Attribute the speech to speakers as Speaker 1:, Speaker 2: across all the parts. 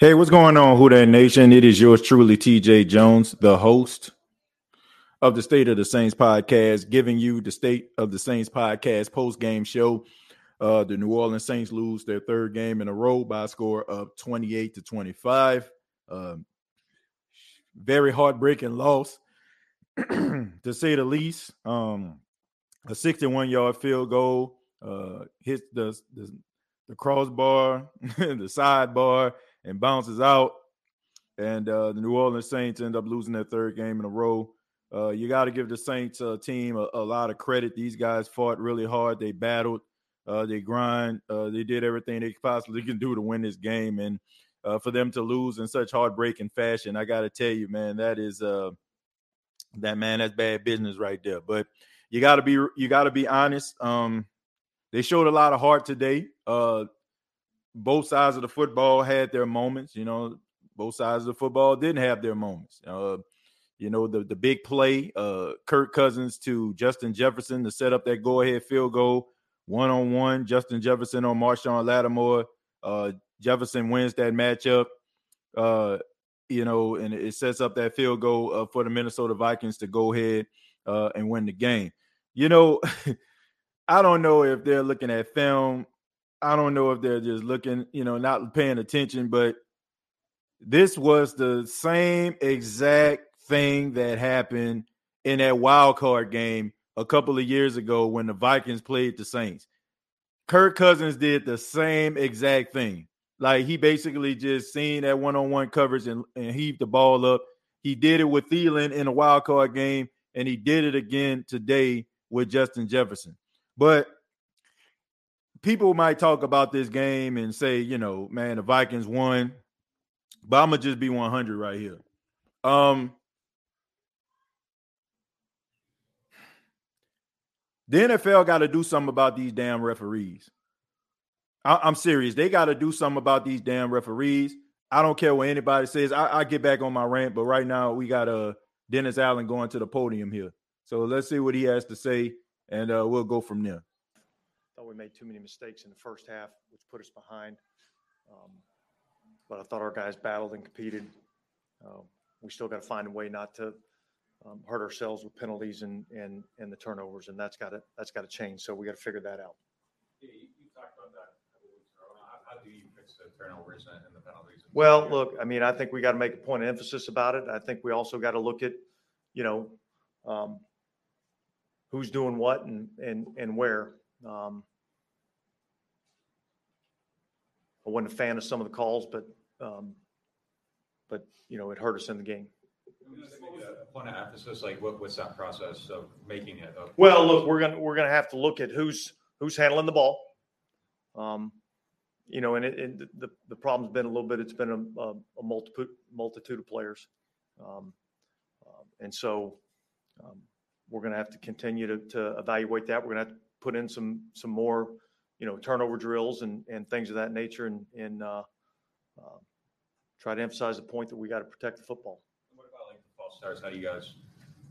Speaker 1: Hey, what's going on, That Nation? It is yours truly, TJ Jones, the host of the State of the Saints podcast, giving you the State of the Saints podcast post game show. Uh, the New Orleans Saints lose their third game in a row by a score of 28 to 25. Um, very heartbreaking loss, to say the least. Um, a 61 yard field goal uh, hits the, the, the crossbar, the sidebar and bounces out. And uh, the New Orleans Saints end up losing their third game in a row. Uh, you got to give the Saints uh, team a, a, lot of credit. These guys fought really hard. They battled. Uh, they grind. Uh, they did everything they possibly can do to win this game. And uh, for them to lose in such heartbreaking fashion, I got to tell you, man, that is uh, that man. That's bad business right there. But you got to be you got to be honest. Um, they showed a lot of heart today. Both sides of the football had their moments. You know, both sides of the football didn't have their moments. Uh, you know, the the big play, uh, Kirk Cousins to Justin Jefferson to set up that go ahead field goal, one on one. Justin Jefferson on Marshon Lattimore. Uh, Jefferson wins that matchup. Uh, you know, and it sets up that field goal uh, for the Minnesota Vikings to go ahead uh, and win the game. You know, I don't know if they're looking at film I don't know if they're just looking, you know, not paying attention, but this was the same exact thing that happened in that wild card game a couple of years ago when the Vikings played the Saints. Kirk Cousins did the same exact thing. Like he basically just seen that one-on-one coverage and, and heaved the ball up. He did it with Thielen in a wild card game, and he did it again today with Justin Jefferson. But people might talk about this game and say, you know, man, the Vikings won, but I'm gonna just be 100 right here. Um, the NFL got to do something about these damn referees. I, am serious. They got to do something about these damn referees. I don't care what anybody says. I, I get back on my rant, but right now we got uh Dennis Allen going to the podium here. So let's see what he has to say, and uh, we'll go from there
Speaker 2: we made too many mistakes in the first half, which put us behind. Um, but I thought our guys battled and competed. Uh, we still got to find a way not to um, hurt ourselves with penalties and, and, and the turnovers, and that's got to that's got to change. So we got to figure that out.
Speaker 3: Yeah, you, you talked about that How, how do you fix the turnovers and the penalties?
Speaker 2: Well, look, I mean, I think we got to make a point of emphasis about it. I think we also got to look at, you know, um, who's doing what and and and where. Um, I wasn't a fan of some of the calls, but um, but you know it hurt us in the game.
Speaker 3: Point of emphasis, like what, what's that process of making it?
Speaker 2: Well, look, we're gonna we're gonna have to look at who's who's handling the ball. Um, you know, and, it, it, the the problem's been a little bit. It's been a, a, a multitude multitude of players, um, um, and so um, we're going to have to continue to, to evaluate that. We're going to have to put in some some more you know, turnover drills and, and things of that nature and, and uh, uh, try to emphasize the point that we got to protect the football.
Speaker 3: What about like the false starts? How do you guys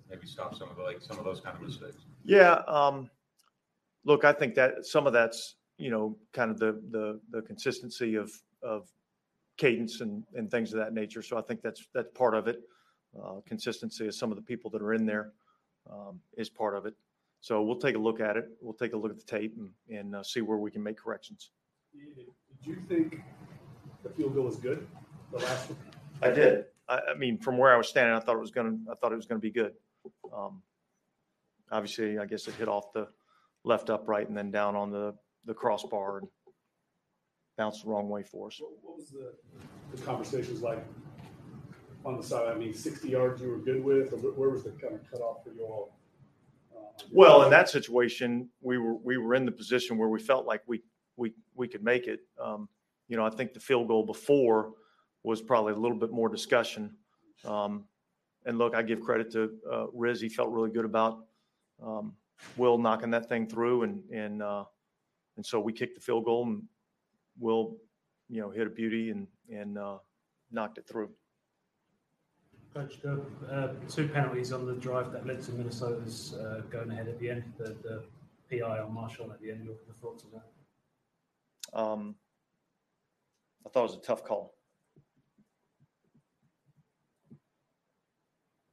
Speaker 3: maybe stop some of the, like some of those kind of mistakes?
Speaker 2: Yeah. Um, look, I think that some of that's, you know, kind of the, the, the consistency of, of cadence and, and things of that nature. So I think that's, that's part of it. Uh, consistency of some of the people that are in there um, is part of it. So we'll take a look at it. We'll take a look at the tape and, and uh, see where we can make corrections.
Speaker 4: Did you think the field goal was good? The last one?
Speaker 2: I did. I, I mean, from where I was standing, I thought it was going to. I thought it was going to be good. Um, obviously, I guess it hit off the left upright and then down on the the crossbar and bounced the wrong way for us.
Speaker 4: What, was the, the conversations like on the side? I mean, 60 yards you were good with, or where was the kind of cutoff for you all?
Speaker 2: Well, in that situation, we were we were in the position where we felt like we we we could make it. Um, you know, I think the field goal before was probably a little bit more discussion. Um, and look, I give credit to uh, Riz; he felt really good about um, Will knocking that thing through, and and uh, and so we kicked the field goal, and Will, you know, hit a beauty and and uh, knocked it through.
Speaker 5: Coach uh, two penalties on the drive that led to Minnesota's uh, going ahead at the end. The, the, PI on Marshall at the end. Your thoughts on that?
Speaker 2: Um, I thought it was a tough call.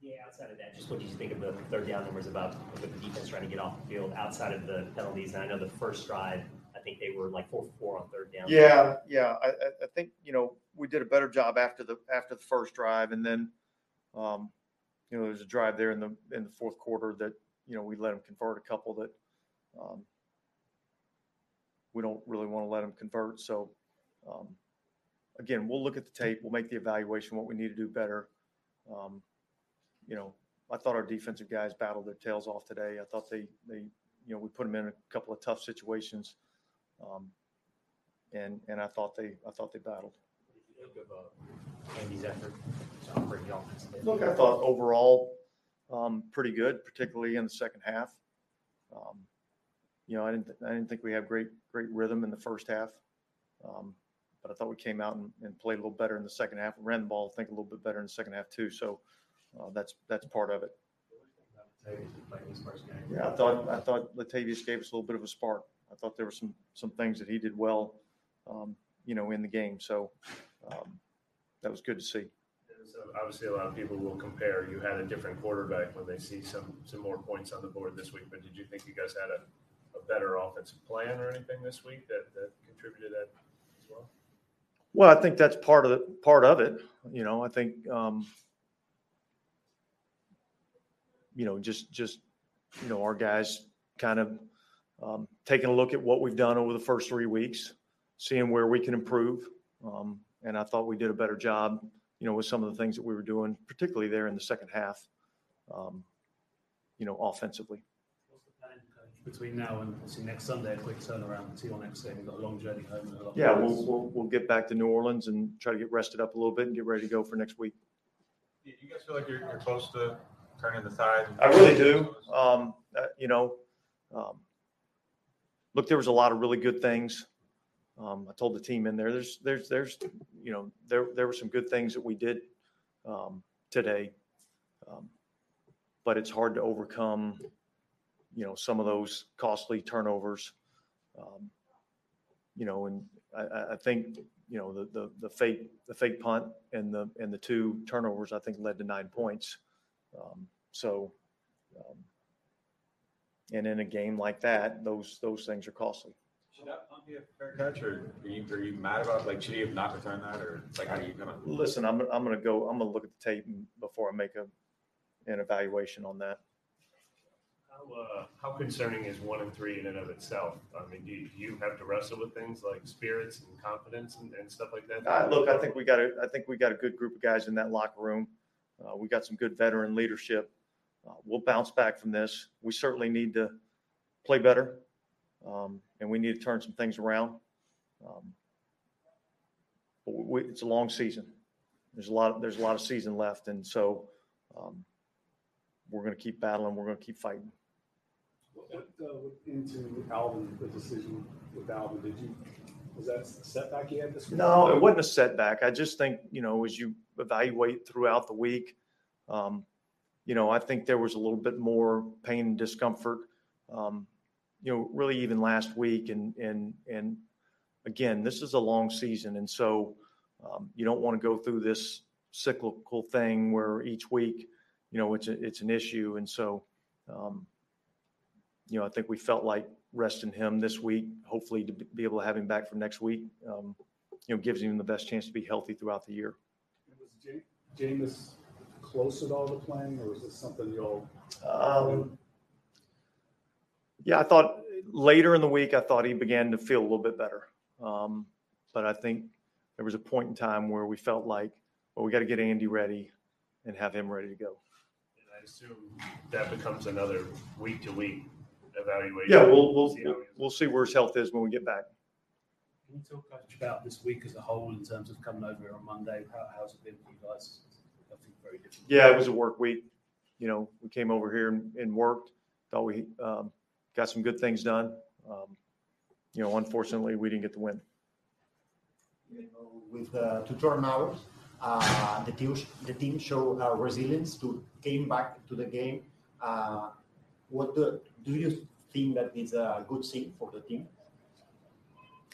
Speaker 6: Yeah, outside of that, just what did you think of the third down numbers about the defense trying to get off the field outside of the penalties? And I know the first drive, I think they were like four for four on third down.
Speaker 2: Yeah, yeah. I, I think you know we did a better job after the after the first drive, and then um, you know there's a drive there in the in the fourth quarter that you know we let them convert a couple that um, we don't really want to let them convert. So um, again, we'll look at the tape, we'll make the evaluation what we need to do better. Um, you know, I thought our defensive guys battled their tails off today. I thought they they you know we put them in a couple of tough situations. Um, and and I thought they I thought they battled.
Speaker 6: Uh, Andy's effort
Speaker 2: Look, I thought overall um, pretty good, particularly in the second half. Um, you know, I didn't I didn't think we had great great rhythm in the first half, um, but I thought we came out and, and played a little better in the second half. Ran the ball, I think, a little bit better in the second half too. So uh, that's that's part of it. Yeah, I thought I thought Latavius gave us a little bit of a spark. I thought there were some some things that he did well, um, you know, in the game. So um, that was good to see.
Speaker 7: Obviously, a lot of people will compare. You had a different quarterback when they see some some more points on the board this week. But did you think you guys had a, a better offensive plan or anything this week that, that contributed that as well?
Speaker 2: Well, I think that's part of the part of it. You know, I think um, you know just just you know our guys kind of um, taking a look at what we've done over the first three weeks, seeing where we can improve. Um, and I thought we did a better job, you know, with some of the things that we were doing, particularly there in the second half, um, you know, offensively.
Speaker 5: What's the plan, between now and obviously next Sunday, a quick turnaround to your next game? We've got a long journey home. and a lot of
Speaker 2: Yeah, we'll, we'll, we'll get back to New Orleans and try to get rested up a little bit and get ready to go for next week.
Speaker 3: Do you guys feel like you're, you're close to turning the tide?
Speaker 2: I really do. Um, uh, you know, um, look, there was a lot of really good things. Um, I told the team in there, there's, there's, there's, you know, there, there were some good things that we did, um, today. Um, But it's hard to overcome, you know, some of those costly turnovers. Um, You know, and I, I, think, you know, the, the, the fake, the fake punt and the, and the two turnovers, I think led to nine points. Um, so, um, and in a game like that, those those things are costly.
Speaker 3: Should that punt be a fair catch, or are you, are you mad about, like, should he have not returned that, or it's like, how are you gonna?
Speaker 2: Listen, I'm I'm going to go. I'm going to look at the tape and- before I make a an evaluation on that.
Speaker 7: How, uh, how concerning is one and three in and of itself? I mean, do you, do you have to wrestle with things like spirits and confidence and, and stuff like that?
Speaker 2: Uh, look, I think we got a I think we got a good group of guys in that locker room. Uh, we got some good veteran leadership. Uh, we'll bounce back from this. We certainly need to play better, um, and we need to turn some things around. Um, but we, it's a long season. There's a lot. There's a lot of season left, and so um, we're going to keep battling. We're going to keep fighting.
Speaker 4: What uh, into Alvin, the decision with Alvin? Did you, was that a setback you had this week?
Speaker 2: No, it wasn't a setback. I just think, you know, as you evaluate throughout the week, um, you know, I think there was a little bit more pain and discomfort, um, you know, really even last week. And, and, and again, this is a long season. And so um, you don't want to go through this cyclical thing where each week, you know, it's, a, it's an issue. And so, um, you know, I think we felt like resting him this week, hopefully to be able to have him back for next week, um, you know, gives him the best chance to be healthy throughout the year.
Speaker 4: Was Ja- Jameis close at all to playing, or was this something y'all?
Speaker 2: Um, yeah, I thought later in the week, I thought he began to feel a little bit better. Um, but I think there was a point in time where we felt like, well, we got to get Andy ready and have him ready to go.
Speaker 7: And I assume that becomes another week to week evaluation.
Speaker 2: Yeah, we'll, we'll,
Speaker 7: See how he is.
Speaker 2: we'll see where his health is when we get back.
Speaker 5: Can you talk Coach, about this week as a whole in terms of coming over here on Monday? How, how's it been for you guys? I think very different.
Speaker 2: Yeah, it was a work week. You know, we came over here and, and worked. Thought we um, got some good things done. Um, you know, unfortunately, we didn't get the win.
Speaker 8: with uh, two turnovers. Uh, the team the team showed uh, resilience to came back to the game. Uh, what do, do you think that is a good thing for the team?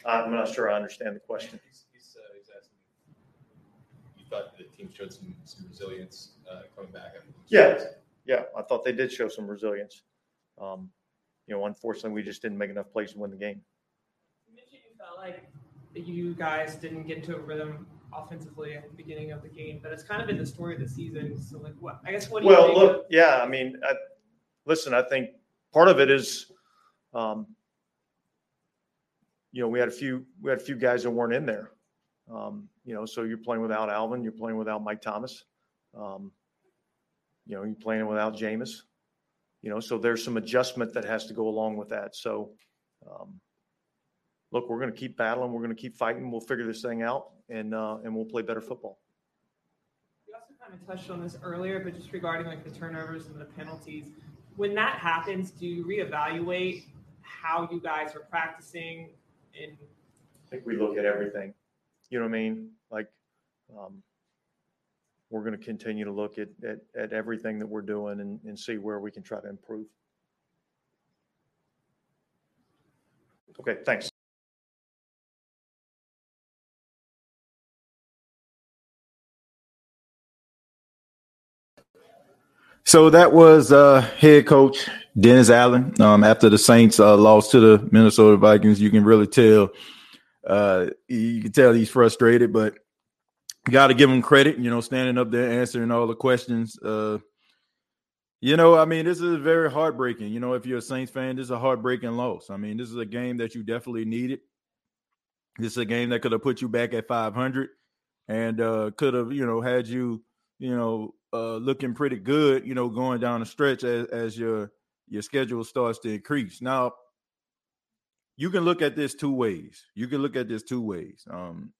Speaker 2: I'm not sure I understand the question.
Speaker 3: He's, he's, uh, he's asking, you
Speaker 9: thought the team showed some, some resilience uh, coming back. After
Speaker 2: Yeah. Yeah, I thought they did show some resilience. Um, you know, unfortunately, we just didn't make enough plays to win the game.
Speaker 10: You mentioned you felt like you guys didn't get into a rhythm offensively at the beginning of the game, but it's kind of been the story of the season. So, like, what I guess what do you
Speaker 2: Well, look, yeah, I mean, I, listen, I think part of it is, um, you know, we had a few we had a few guys that weren't in there. Um, you know, so you're playing without Alvin, you're playing without Mike Thomas. Um, you know, you're playing without Jameis. You know, so there's some adjustment that has to go along with that. So, um, look, we're going to keep battling, we're going to keep fighting, we'll figure this thing out, and uh, and we'll play better football.
Speaker 10: You also kind of touched on this earlier, but just regarding like the turnovers and the penalties, when that happens, do you reevaluate how you guys are practicing? And
Speaker 2: I think we look at everything. You know what I mean? Like, um, we're going to continue to look at, at, at everything that we're doing and, and see where we can try to improve. Okay, thanks.
Speaker 1: So that was uh, head coach Dennis Allen. Um, after the Saints uh, lost to the Minnesota Vikings, you can really tell. Uh, you can tell he's frustrated, but got to give him credit. You know, standing up there answering all the questions. Uh, you know, I mean, this is very heartbreaking. You know, if you're a Saints fan, this is a heartbreaking loss. I mean, this is a game that you definitely needed. This is a game that could have put you back at 500 and uh, could have, you know, had you, you know, uh, looking pretty good, you know, going down the stretch as, as your your schedule starts to increase. Now, you can look at this two ways. You can look at this two ways. Um,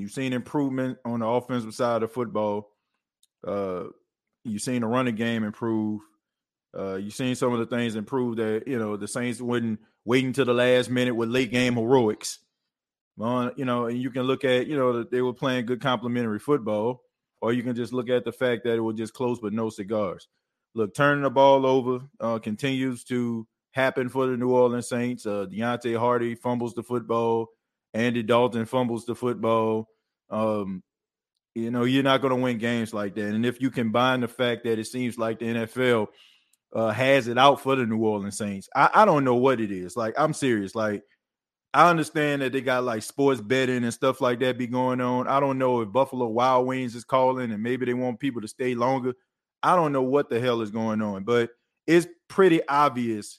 Speaker 1: you've seen improvement on the offensive side of football. Uh, you've seen the running game improve. Uh, you've seen some of the things improve that you know the Saints wouldn't waiting to the last minute with late game heroics. Uh, you know, and you can look at you know they were playing good complementary football or you can just look at the fact that it was just close but no cigars. Look, turning the ball over uh, continues to happen for the New Orleans Saints. Uh, Deonte Harty fumbles the football. Andy Dalton fumbles the football. Um, you know, you're not going to win games like that. And if you combine the fact that it seems like the NFL uh, has it out for the New Orleans Saints, I, I don't know what it is. Like, I'm serious. Like, I understand that they got like sports betting and stuff like that be going on. I don't know if Buffalo Wild Wings is calling and maybe they want people to stay longer. I don't know what the hell is going on, but it's pretty obvious.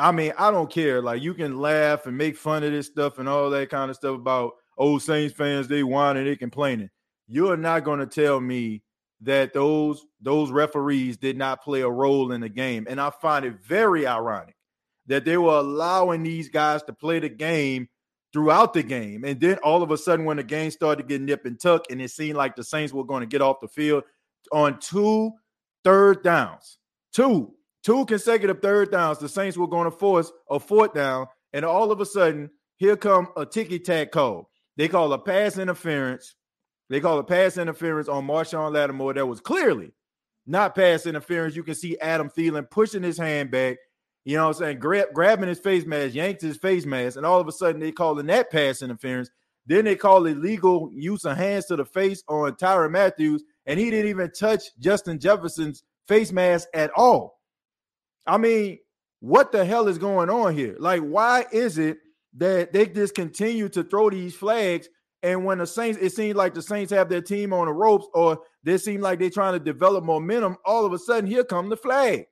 Speaker 1: I mean, I don't care. Like you can laugh and make fun of this stuff and all that kind of stuff about old Saints fans, they whining, they complaining. You're not going to tell me that those those referees did not play a role in the game. And I find it very ironic that they were allowing these guys to play the game throughout the game. And then all of a sudden, when the game started to get nip and tuck, and it seemed like the Saints were going to get off the field on two third downs, two, two consecutive third downs, the Saints were going to force a fourth down. And all of a sudden, here come a ticky tack call. They call a pass interference. They call a pass interference on Marshon Lattimore that was clearly not pass interference. You can see Adam Thielen pushing his hand back you know what I'm saying? Grab, grabbing his face mask, yanked his face mask, and all of a sudden they calling that pass interference. Then they call illegal use of hands to the face on Tyrann Matthews, and he didn't even touch Justin Jefferson's face mask at all. I mean, what the hell is going on here? Like, why is it that they just continue to throw these flags? And when the Saints, it seems like the Saints have their team on the ropes, or they seem like they're trying to develop momentum. All of a sudden, here come the flag.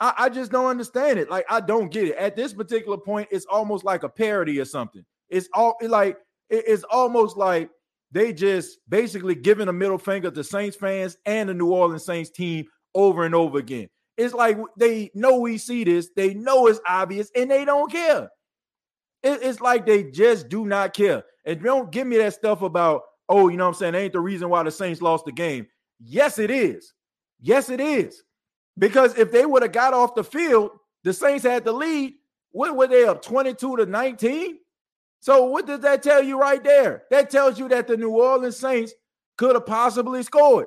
Speaker 1: I, I, just don't understand it. Like, I don't get it. At this particular point, it's almost like a parody or something. It's all like it, it's almost like they just basically giving a middle finger to Saints fans and the New Orleans Saints team over and over again. It's like they know we see this, they know it's obvious, and they don't care. It, it's like they just do not care. And don't give me that stuff about, oh, you know what I'm saying? That ain't the reason why the Saints lost the game. Yes, it is. Yes, it is. Because if they would have got off the field, the Saints had the lead. What were they up 22 to 19? So what does that tell you right there? That tells you that the New Orleans Saints could have possibly scored.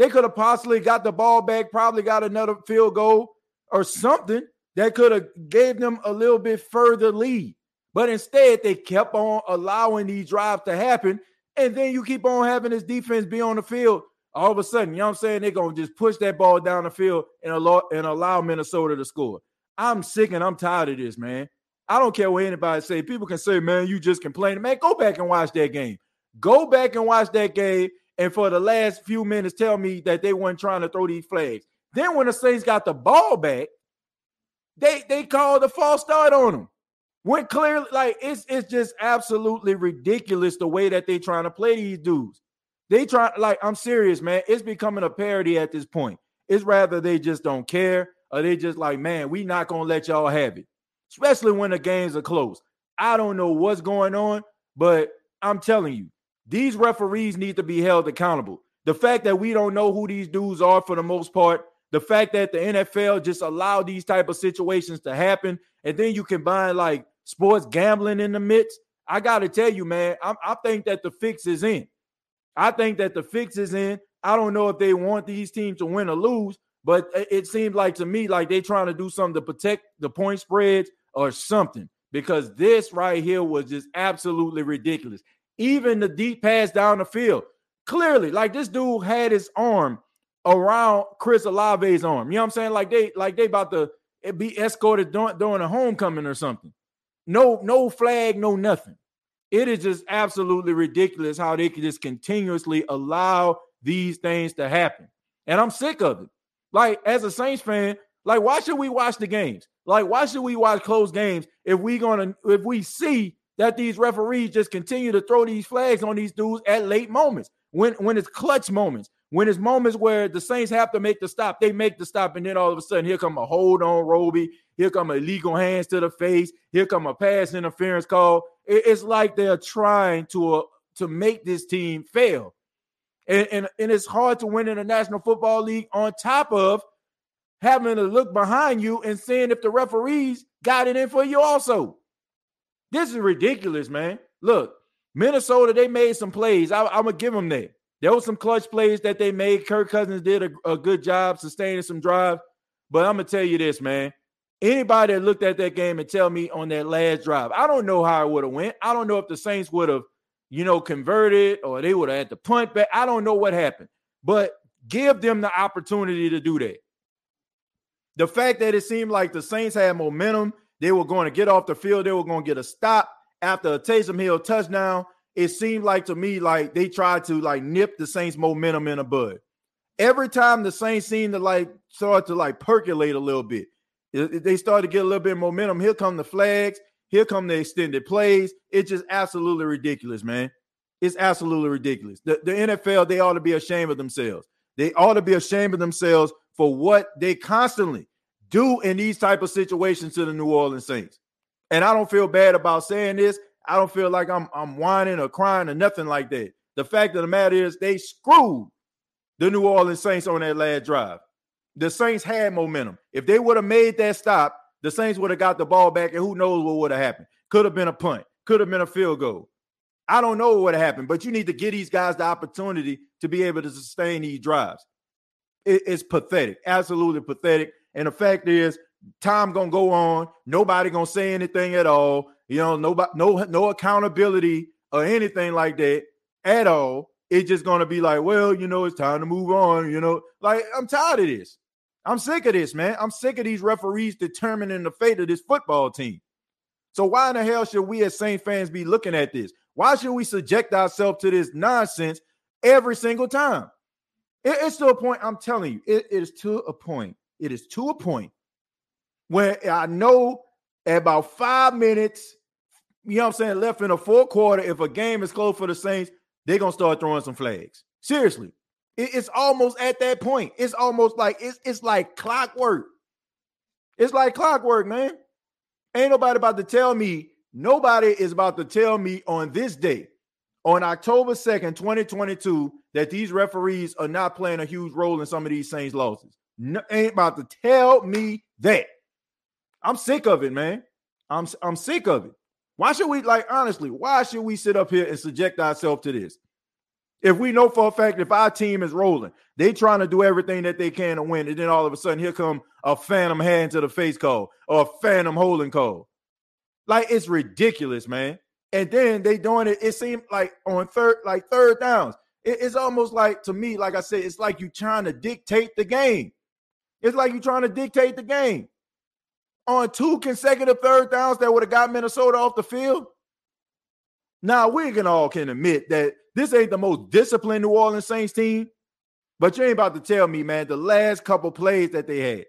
Speaker 1: They could have possibly got the ball back, probably got another field goal or something that could have gave them a little bit further lead. But instead, they kept on allowing these drives to happen. And then you keep on having this defense be on the field. All of a sudden, you know what I'm saying? They're gonna just push that ball down the field and allow and allow Minnesota to score. I'm sick and I'm tired of this, man. I don't care what anybody say. People can say, man, you just complaining. Man, go back and watch that game. Go back and watch that game. And for the last few minutes, tell me that they weren't trying to throw these flags. Then when the Saints got the ball back, they they called a false start on them. When clearly, like it's it's just absolutely ridiculous the way that they trying to play these dudes. They try like I'm serious, man. It's becoming a parody at this point. It's rather they just don't care, or they just like, man, we not gonna let y'all have it, especially when the games are close. I don't know what's going on, but I'm telling you, these referees need to be held accountable. The fact that we don't know who these dudes are for the most part the fact that the NFL just allowed these type of situations to happen, and then you combine like sports gambling in the midst. I got to tell you, man, I, I think that the fix is in. I think that the fix is in. I don't know if they want these teams to win or lose, but it seems like to me like they're trying to do something to protect the point spreads or something because this right here was just absolutely ridiculous. Even the deep pass down the field, clearly, like this dude had his arm around Chris Olave's arm. You know what I'm saying? Like they like they about to be escorted during, during a homecoming or something. No, no flag, no nothing. It is just absolutely ridiculous how they can just continuously allow these things to happen. And I'm sick of it. Like, as a Saints fan, like, why should we watch the games? Like, why should we watch close games if we gonna if we see that these referees just continue to throw these flags on these dudes at late moments when when it's clutch moments when it's moments where the Saints have to make the stop, they make the stop, and then all of a sudden, here come a hold on Roby, here come a illegal hands to the face, here come a pass interference call. It's like they're trying to uh, to make this team fail, and, and and it's hard to win in the National Football League on top of having to look behind you and seeing if the referees got it in for you also. This is ridiculous, man. Look, Minnesota, they made some plays. I, am gonna give them that. There was some clutch plays that they made. Kirk Cousins did a, a good job sustaining some drive. But I'm gonna tell you this, man. Anybody that looked at that game and tell me on that last drive, I don't know how it would have went. I don't know if the Saints would have, you know, converted or they would have had to punt back. I don't know what happened, but give them the opportunity to do that. The fact that it seemed like the Saints had momentum, they were going to get off the field, they were going to get a stop after a Taysom Hill touchdown it seemed like to me like they tried to like nip the Saints momentum in a bud. Every time the Saints seemed to like start to like percolate a little bit, they started to get a little bit of momentum. Here come the flags. Here come the extended plays. It's just absolutely ridiculous, man. It's absolutely ridiculous. The, the NFL, they ought to be ashamed of themselves. They ought to be ashamed of themselves for what they constantly do in these type of situations to the New Orleans Saints. And I don't feel bad about saying this. I don't feel like I'm I'm whining or crying or nothing like that. The fact of the matter is they screwed the New Orleans Saints on that last drive. The Saints had momentum. If they would have made that stop, the Saints would have got the ball back, and who knows what would have happened. Could have been a punt, could have been a field goal. I don't know what happened, but you need to give these guys the opportunity to be able to sustain these drives. It, it's pathetic, absolutely pathetic. And the fact is, time gonna go on. Nobody gonna say anything at all. You know, nobody, no, no accountability or anything like that at all. It's just gonna be like, well, you know, it's time to move on. You know, like I'm tired of this. I'm sick of this, man. I'm sick of these referees determining the fate of this football team. So why in the hell should we as Saint fans be looking at this? Why should we subject ourselves to this nonsense every single time? It, it's to a point. I'm telling you, it is to a point. It is to a point where I know about five minutes you know what I'm saying, left in a fourth quarter, if a game is close for the Saints, they're gonna start throwing some flags. Seriously. It's almost at that point. It's almost like it's it's like clockwork. It's like clockwork, man. Ain't nobody about to tell me, nobody is about to tell me on this day, on October 2nd, 2022, that these referees are not playing a huge role in some of these Saints losses. Ain't about to tell me that. I'm sick of it, man. I'm I'm sick of it. Why should we, like, honestly, why should we sit up here and subject ourselves to this? If we know for a fact if our team is rolling, they trying to do everything that they can to win, and then all of a sudden here come a phantom hand to the face call or a phantom holding call. Like it's ridiculous, man. and then they doing it. It seemed like on third, like third downs. It- it's almost like to me, like I said, it's like you trying to dictate the game. It's like you're trying to dictate the game on two consecutive third downs that would have got Minnesota off the field. Now we can all can admit that this ain't the most disciplined New Orleans Saints team, but you ain't about to tell me, man, the last couple plays that they had,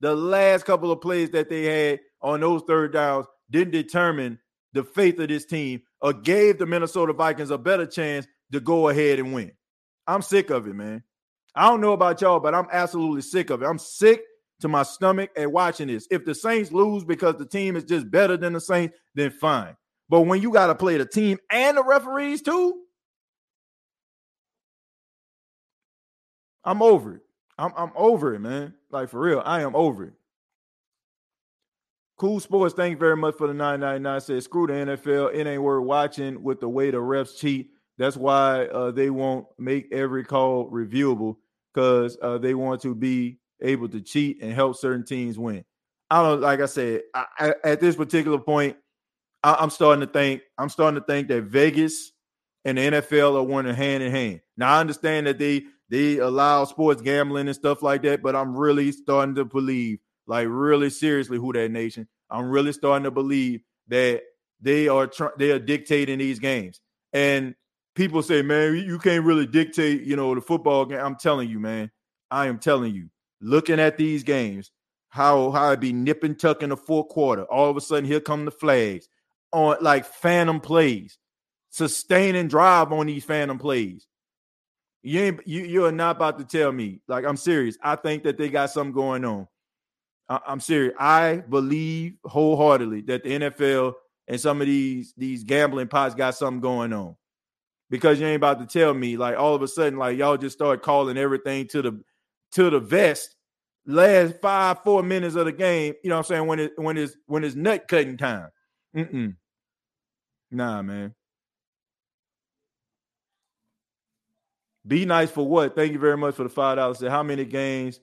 Speaker 1: the last couple of plays that they had on those third downs didn't determine the faith of this team or gave the Minnesota Vikings a better chance to go ahead and win. I'm sick of it, man. I don't know about y'all, but I'm absolutely sick of it. I'm sick to my stomach at watching this. If the Saints lose because the team is just better than the Saints, then fine. But when you got to play the team and the referees too, I'm over it. I'm, I'm over it, man. Like for real, I am over it. Cool Sports, thank you very much for the 999. Says screw the NFL. It ain't worth watching with the way the refs cheat. That's why uh, they won't make every call reviewable because uh, they want to be able to cheat and help certain teams win. I don't like I said I, I, at this particular point, I, I'm starting to think I'm starting to think that Vegas and the NFL are working hand in hand. Now I understand that they they allow sports gambling and stuff like that, but I'm really starting to believe, like really seriously, who that nation. I'm really starting to believe that they are tr- they are dictating these games. And people say, man, you can't really dictate, you know, the football game. I'm telling you, man, I am telling you, looking at these games, how how it be nip and tuck in the fourth quarter. All of a sudden, here come the flags on like phantom plays, sustaining drive on these phantom plays. You ain't you you are not about to tell me. Like I'm serious. I think that they got something going on. I, I'm serious. I believe wholeheartedly that the NFL and some of these these gambling pots got something going on. Because you ain't about to tell me like all of a sudden like y'all just start calling everything to the to the vest last five four minutes of the game. You know what I'm saying when it when it's when it's nut cutting time. Mm-mm. Nah, man. Be nice for what? Thank you very much for the five dollars. How many games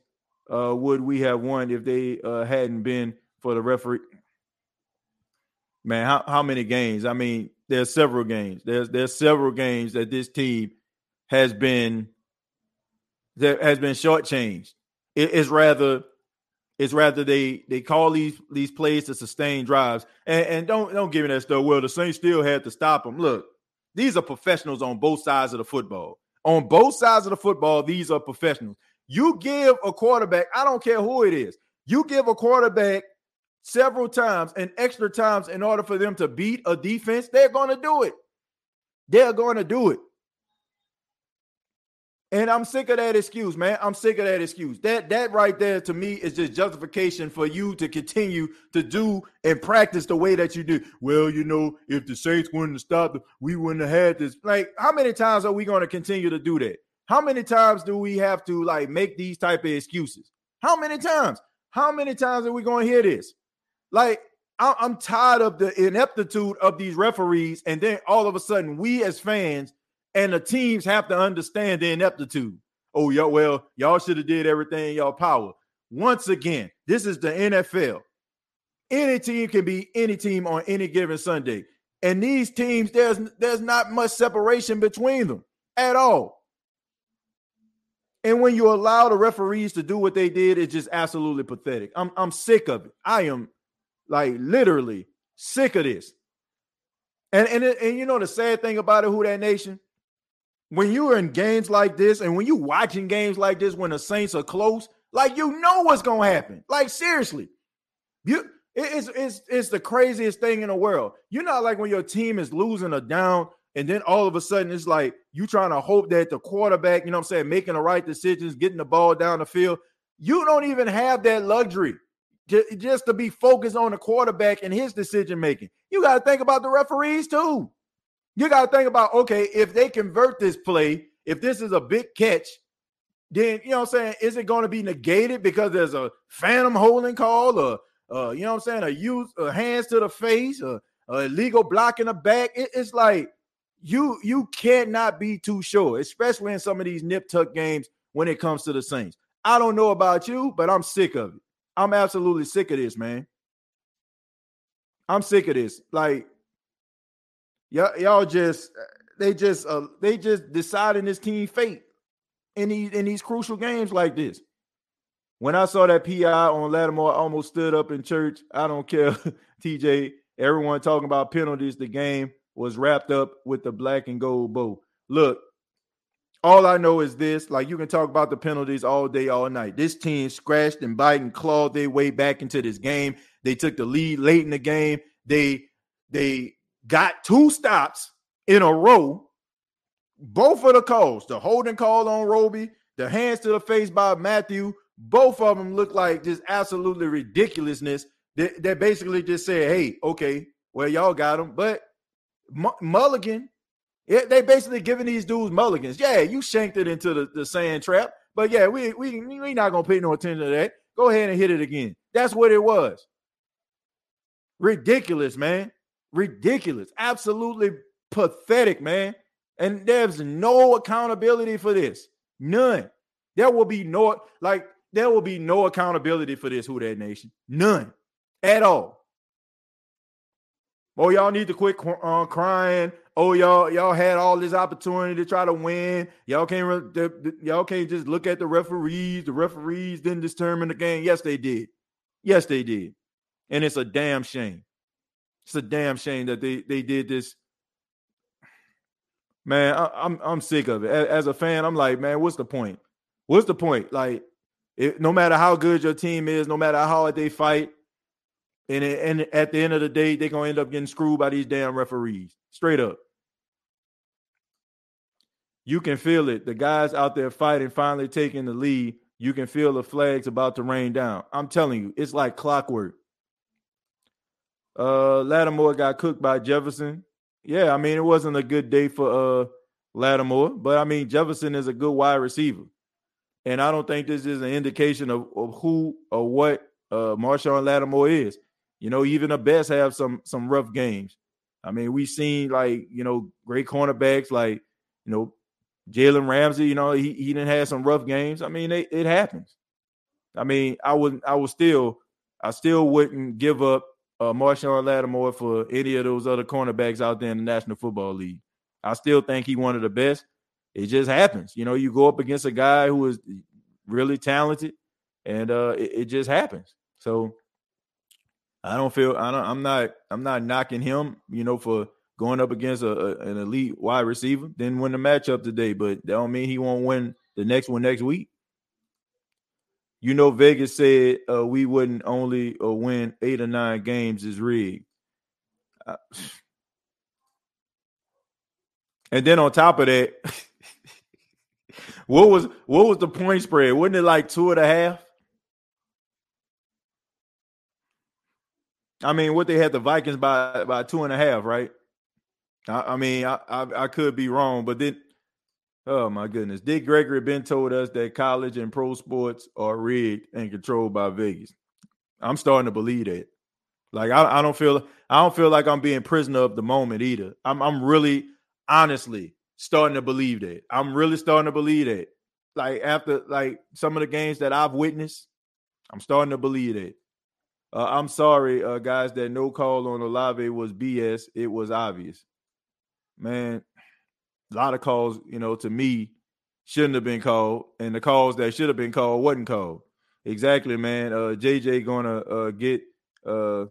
Speaker 1: uh, would we have won if they uh, hadn't been for the referee? Man, how, how many games? I mean, there's several games. There's there's several games that this team has been that has been shortchanged. It, it's rather it's rather they they call these these plays to sustain drives and, and don't don't give me that stuff. Well, the Saints still had to stop them. Look, these are professionals on both sides of the football. On both sides of the football, these are professionals. You give a quarterback, I don't care who it is, you give a quarterback several times and extra times in order for them to beat a defense, they're going to do it. They're going to do it. And I'm sick of that excuse, man. I'm sick of that excuse. That that right there to me is just justification for you to continue to do and practice the way that you do. Well, you know, if the Saints wouldn't have stopped, we wouldn't have had this. Like, how many times are we going to continue to do that? How many times do we have to like make these type of excuses? How many times? How many times are we going to hear this? Like, I'm tired of the ineptitude of these referees, and then all of a sudden, we as fans and the teams have to understand the ineptitude. Oh, y'all, well, y'all should have did everything in y'all power. Once again, this is the NFL. Any team can be any team on any given Sunday. And these teams, there's there's not much separation between them at all. And when you allow the referees to do what they did, it's just absolutely pathetic. I'm I'm sick of it. I am like literally sick of this. And and and you know the sad thing about it, who that nation? When you're in games like this, and when you watching games like this, when the Saints are close, like you know what's gonna happen. Like seriously, you it's it's it's the craziest thing in the world. You're not like when your team is losing or down, and then all of a sudden it's like you trying to hope that the quarterback, you know what I'm saying, making the right decisions, getting the ball down the field. You don't even have that luxury just to be focused on the quarterback and his decision making. You got to think about the referees too. You got to think about okay, if they convert this play, if this is a big catch, then you know what I'm saying, is it going to be negated because there's a phantom holding call or uh, you know what I'm saying, a use a hands to the face, or a illegal block in the back? It, it's like you you cannot be too sure, especially in some of these nip tuck games when it comes to the Saints. I don't know about you, but I'm sick of it. I'm absolutely sick of this, man. I'm sick of this. Like, Y'all, y'all just they just uh, they just deciding this team fate in these in these crucial games like this. When I saw that PI on Lattimore, I almost stood up in church. I don't care, TJ. Everyone talking about penalties. The game was wrapped up with the black and gold bow. Look, all I know is this: like you can talk about the penalties all day, all night. This team scratched and bite and clawed their way back into this game. They took the lead late in the game. They they got two stops in a row. Both of the calls, the holding call on Roby, the hands to the face by Mathieu, both of them look like just absolutely ridiculousness. That, that basically just said, "Hey, okay, well y'all got him," but M- Mulligan, it, they basically giving these dudes mulligans. Yeah, you shanked it into the, the sand trap, but yeah, we we we not gonna pay no attention to that. Go ahead and hit it again. That's what it was. Ridiculous, man. Ridiculous. Absolutely pathetic, man. And there's no accountability for this. None. There will be no like there will be no accountability for this Who That Nation. None at all. Oh, y'all need to quit uh, crying. Oh, y'all y'all had all this opportunity to try to win. Y'all can't y'all can't just look at the referees. The referees didn't determine the game. Yes, they did. Yes, they did. And it's a damn shame. It's a damn shame that they they did this. Man, I, I'm I'm sick of it. As a fan, I'm like, man, what's the point? What's the point? Like, it, no matter how good your team is, no matter how hard they fight, and, and at the end of the day, they're gonna end up getting screwed by these damn referees. Straight up. You can feel it. The guys out there fighting, finally taking the lead. You can feel the flags about to rain down. I'm telling you, it's like clockwork. Uh, Lattimore got cooked by Jefferson. Yeah, I mean it wasn't a good day for uh Lattimore, but I mean Jefferson is a good wide receiver, and I don't think this is an indication of, of who or what uh Marshon Lattimore is. You know, even the best have some some rough games. I mean, we've seen like you know great cornerbacks like you know Jalen Ramsey. You know, he he didn't have some rough games. I mean, it, it happens. I mean, I would I would still I still wouldn't give up uh, Marshon Lattimore for any of those other cornerbacks out there in the National Football League. I still think he one of the best. It just happens. You know, you go up against a guy who is really talented, and uh, it, it just happens. So I don't feel I don't I'm not I'm not knocking him, you know, for going up against a, a, an elite wide receiver. Didn't win the matchup today, but that don't mean he won't win the next one next week. You know, Vegas said uh, we wouldn't only uh, win eight or nine games is rigged. Uh, and then on top of that, what was what was the point spread? Wasn't it like two and a half? I mean, what they had the Vikings by by two and a half, right? I, I mean, I, I, I could be wrong, but then Oh my goodness. Dick Gregory been told us that college and pro sports are rigged and controlled by Vegas. I'm starting to believe that. Like I, I don't feel I don't feel like I'm being prisoner of the moment either. I'm I'm really honestly starting to believe that. I'm really starting to believe that. Like after like some of the games that I've witnessed, I'm starting to believe that. Uh, I'm sorry, uh, guys, that no call on Olave was BS. It was obvious. Man, a lot of calls, you know, to me shouldn't have been called, and the calls that should have been called wasn't called. Exactly, man. Uh, JJ gonna uh, get uh,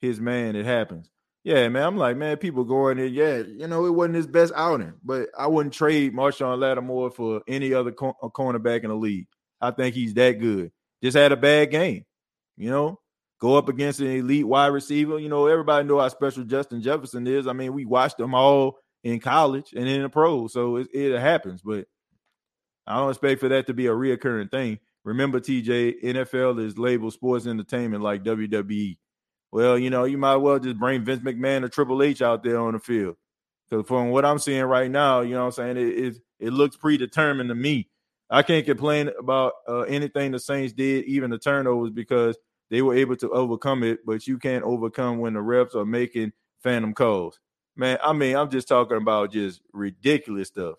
Speaker 1: his man. It happens. Yeah, man. I'm like, man, people going in. Yeah, you know, it wasn't his best outing, but I wouldn't trade Marshon Lattimore for any other co- uh, cornerback in the league. I think he's that good. Just had a bad game, you know. Go up against an elite wide receiver. You know, everybody know how special Justin Jefferson is. I mean, we watched them all in college and in the pros. So it, it happens, but I don't expect for that to be a reoccurring thing. Remember, TJ, NFL is labeled sports entertainment like WWE. Well, you know, you might as well just bring Vince McMahon or Triple H out there on the field. Because from what I'm seeing right now, you know what I'm saying, it, it, it looks predetermined to me. I can't complain about uh, anything the Saints did, even the turnovers, because they were able to overcome it. But you can't overcome when the refs are making phantom calls. Man, I mean, I'm just talking about just ridiculous stuff.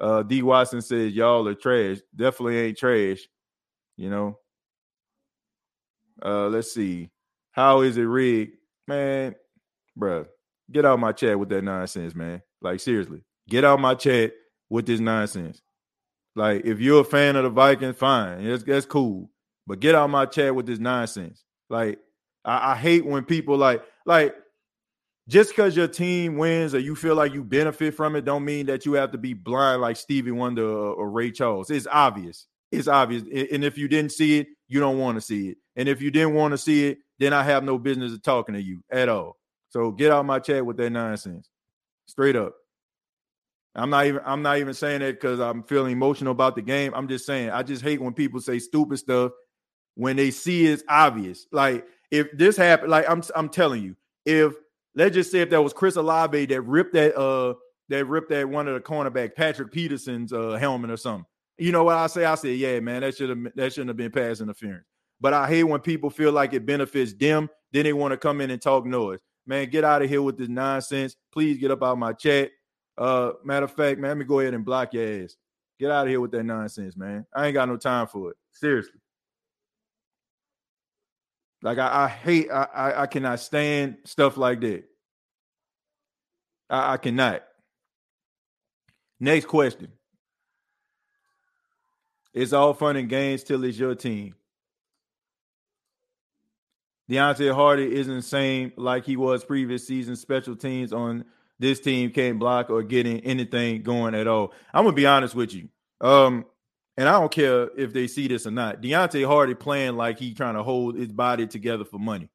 Speaker 1: Uh D Watson says y'all are trash. Definitely ain't trash, you know. Uh let's see. How is it rigged? Man, bruh. get out my chat with that nonsense, man. Like seriously, get out my chat with this nonsense. Like if you're a fan of the Vikings, fine, that's that's cool. But get out my chat with this nonsense. Like I, I hate when people like like just because your team wins or you feel like you benefit from it, don't mean that you have to be blind like Stevie Wonder or, Ray Charles. It's obvious. It's obvious. And if you didn't see it, you don't want to see it. And if you didn't want to see it, then I have no business of talking to you at all. So get out my chat with that nonsense. Straight up. I'm not even I'm not even saying that because I'm feeling emotional about the game. I'm just saying I just hate when people say stupid stuff when they see it's obvious. Like if this happened, like I'm I'm telling you, if let's just say if that was Chris Olave that ripped that uh that ripped that one of the cornerback Patrick Peterson's uh helmet or something. You know what I say? I say, yeah, man, that should have that shouldn't have been pass interference. But I hate when people feel like it benefits them, then they want to come in and talk noise. Man, get out of here with this nonsense. Please get up out of my chat. Uh, matter of fact, man, let me go ahead and block your ass. Get out of here with that nonsense, man. I ain't got no time for it. Seriously. Like I, I hate, I, I, I, cannot stand stuff like that. I, I cannot. Next question. It's all fun and games till it's your team. Deonte Harty isn't the same like he was previous season. Special teams on this team can't block or getting anything going at all. I'm gonna be honest with you. Um, and I don't care if they see this or not. Deonte Harty playing like he trying to hold his body together for money.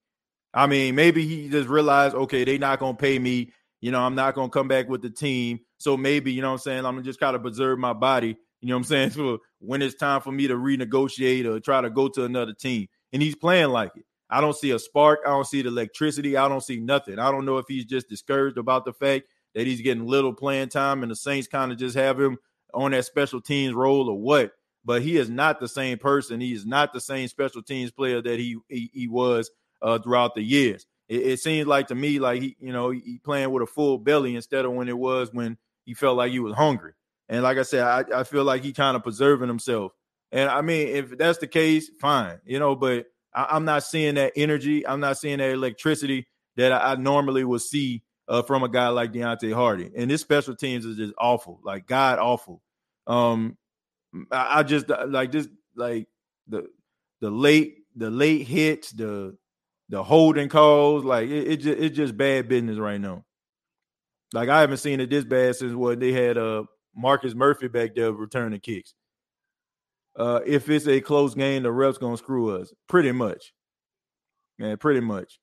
Speaker 1: I mean, maybe he just realized, okay, they not gonna pay me. You know, I'm not gonna come back with the team. So maybe, you know I'm saying, I'm gonna just kind of preserve my body, you know I'm saying, for when it's time for me to renegotiate or try to go to another team. And he's playing like it. I don't see a spark. I don't see the electricity. I don't see nothing. I don't know if he's just discouraged about the fact that he's getting little playing time and the Saints kind of just have him on that special teams role or what. But he is not the same person. He is not the same special teams player that he he, he was uh, throughout the years. It, it, seems like to me like he you know he playing with a full belly instead of when it was when he felt like he was hungry. And like I said, I, I feel like he kind of preserving himself. And I mean, if that's the case, fine, you know. But I, am not seeing that energy. I'm not seeing that electricity that I, I normally would see uh, from a guy like Deonte Harty. And this special teams is just awful, like god awful. Um, I, I just uh, like just like the the late the late hits, the the holding calls, like it, it just it's just bad business right now. Like I haven't seen it this bad since what they had uh Marcus Murphy back there returning kicks uh, if it's a close game, the refs gonna screw us. Pretty much, man. Pretty much.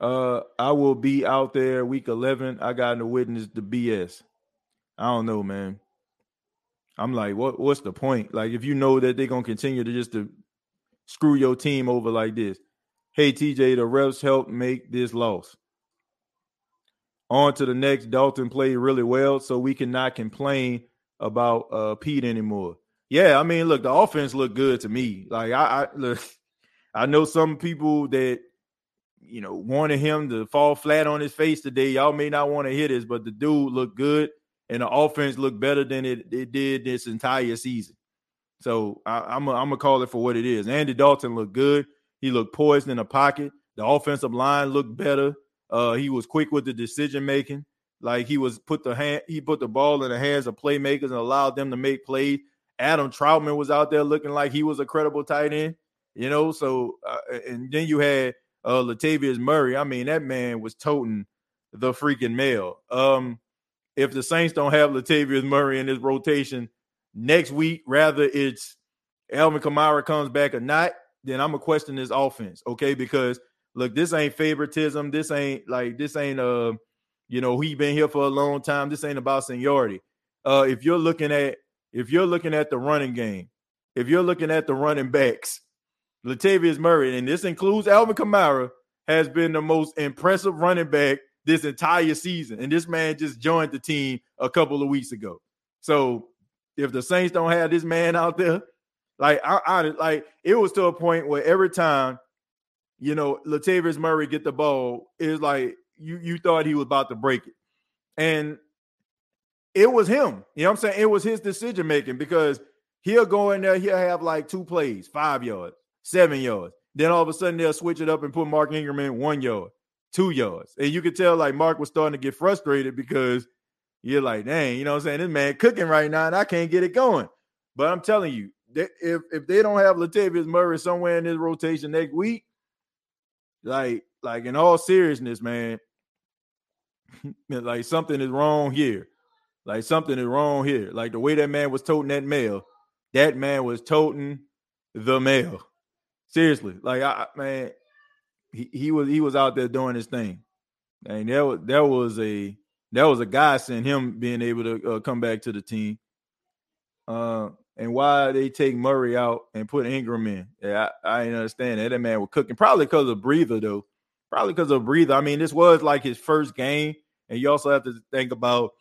Speaker 1: Uh, I will be out there week eleven. I got to witness the BS. I don't know, man. I'm like, what? What's the point? Like, if you know that they're gonna continue to just to screw your team over like this. Hey, TJ, the refs helped make this loss. On to the next. Dalton played really well, so we cannot complain about uh, Pete anymore. Yeah, I mean, look, the offense looked good to me. Like I, I look, I know some people that you know wanted him to fall flat on his face today. Y'all may not want to hear this, but the dude looked good, and the offense looked better than it, it did this entire season. So I, am gonna call it for what it is. Andy Dalton looked good. He looked poised in the pocket. The offensive line looked better. Uh, he was quick with the decision making. Like he was put the hand, he put the ball in the hands of playmakers and allowed them to make plays. Adam Trautman was out there looking like he was a credible tight end, you know. So uh, and then you had uh Latavius Murray. I mean, that man was toting the freaking mail. Um, if the Saints don't have Latavius Murray in his rotation next week, rather it's Alvin Kamara comes back or not, then I'm gonna question this offense, okay? Because look, this ain't favoritism. This ain't like this ain't uh, you know, he been here for a long time. This ain't about seniority. Uh, if you're looking at if you're looking at the running game, if you're looking at the running backs, Latavius Murray, and this includes Alvin Kamara, has been the most impressive running back this entire season. And this man just joined the team a couple of weeks ago. So if the Saints don't have this man out there, like I, I like it was to a point where every time you know, Latavius Murray get the ball, is like you you thought he was about to break it. And it was him. You know what I'm saying? It was his decision making because he'll go in there, he'll have like two plays, five yards, seven yards. Then all of a sudden they'll switch it up and put Mark Ingram in one yard, two yards. And you could tell like Mark was starting to get frustrated because you're like, dang, you know what I'm saying? This man cooking right now and I can't get it going. But I'm telling you, they, if if they don't have Latavius Murray somewhere in this rotation next week, like like in all seriousness, man, like something is wrong here. Like something is wrong here. Like the way that man was toting that mail, that man was toting the mail. Seriously, like I man, he, he was he was out there doing his thing, and that was that was a that was a guy sent him being able to uh, come back to the team. Uh, and why they take Murray out and put Ingram in? Yeah, I, I didn't understand that. That man was cooking, probably because of breather though. Probably because of breather. I mean, this was like his first game, and you also have to think about,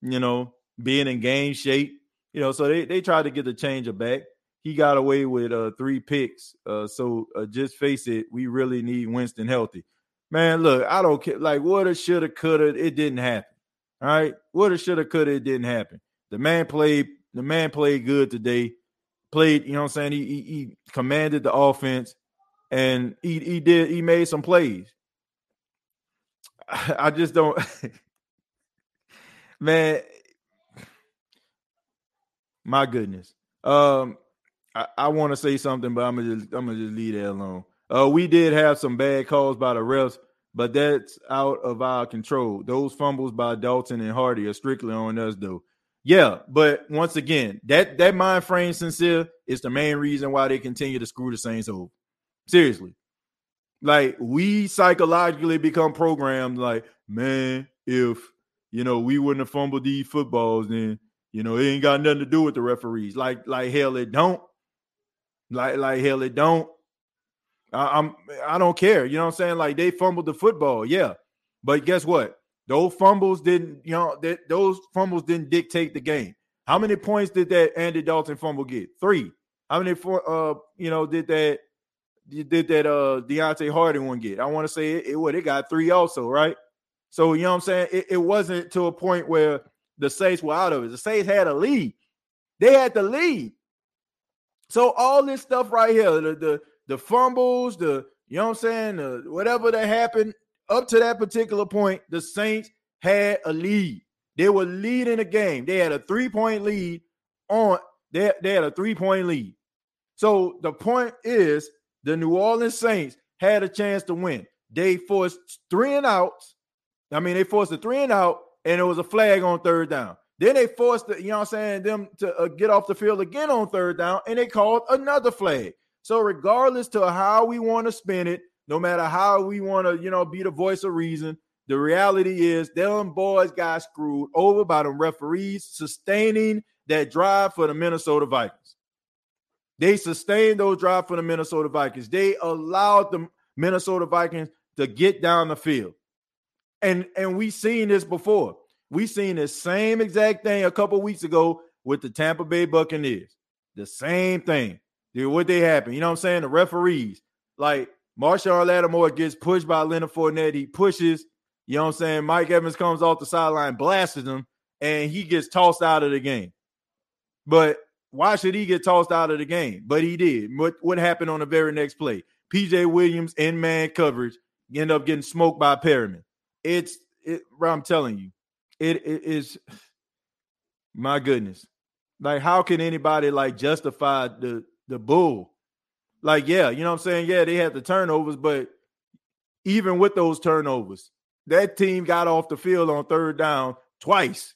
Speaker 1: you know, being in game shape. You know, so they they tried to get the change of back he got away with uh, three picks. Uh, so uh, just face it, we really need Winston healthy. Man, look, I don't care. Like, woulda, shoulda, coulda, it didn't happen. All right, woulda, shoulda, coulda, it didn't happen. The man played. The man played good today. Played, you know what I'm saying? He, he, he commanded the offense, and he he did. He made some plays. I just don't, man. My goodness. Um, I, I want to say something, but I'm gonna just I'm gonna just leave that alone. Uh, we did have some bad calls by the refs, but that's out of our control. Those fumbles by Dalton and Harty are strictly on us, though. Yeah, but once again, that that mind frame sincere is the main reason why they continue to screw the Saints over. Seriously. Like we psychologically become programmed like, man, if you know we wouldn't have fumbled these footballs, then you know it ain't got nothing to do with the referees. Like, like hell, it don't. Like, like hell, it don't. I, I'm I don't care. You know what I'm saying? Like they fumbled the football, yeah. But guess what? Those fumbles didn't, you know, that those fumbles didn't dictate the game. How many points did that Andy Dalton fumble get? Three. How many for uh, you know, did that did that uh Deonte Harty one get? I want to say it, it what it got three also, right? So you know what I'm saying? It, it wasn't to a point where the Saints were out of it. The Saints had a lead. They had the lead. So all this stuff right here, the the, the fumbles, the you know what I'm saying, the, whatever that happened up to that particular point, the Saints had a lead. They were leading the game. They had a three point lead on. They, they had a three point lead. So the point is, the New Orleans Saints had a chance to win. They forced three and outs. I mean, they forced a three and out, and it was a flag on third down. Then they forced, the, you know I'm saying, them to uh, get off the field again on third down, and they called another flag. So regardless to how we want to spin it, no matter how we want to, you know, be the voice of reason, the reality is them boys got screwed over by the referees sustaining that drive for the Minnesota Vikings. They sustained those drive for the Minnesota Vikings. They allowed the Minnesota Vikings to get down the field. And and we seen this before. We seen the same exact thing a couple weeks ago with the Tampa Bay Buccaneers. The same thing. Dude, what they happen? You know what I'm saying? The referees, like Marshon Lattimore gets pushed by Leonard Fournette. He pushes, you know what I'm saying? Mike Evans comes off the sideline, blasts him, and he gets tossed out of the game. But why should he get tossed out of the game? But he did. What, what happened on the very next play? PJ Williams in man coverage end up getting smoked by Perriman. It's it, I'm telling you, it, it is my goodness. Like, how can anybody like justify the the bull? Like, yeah, you know what I'm saying? Yeah, they had the turnovers, but even with those turnovers, that team got off the field on third down twice.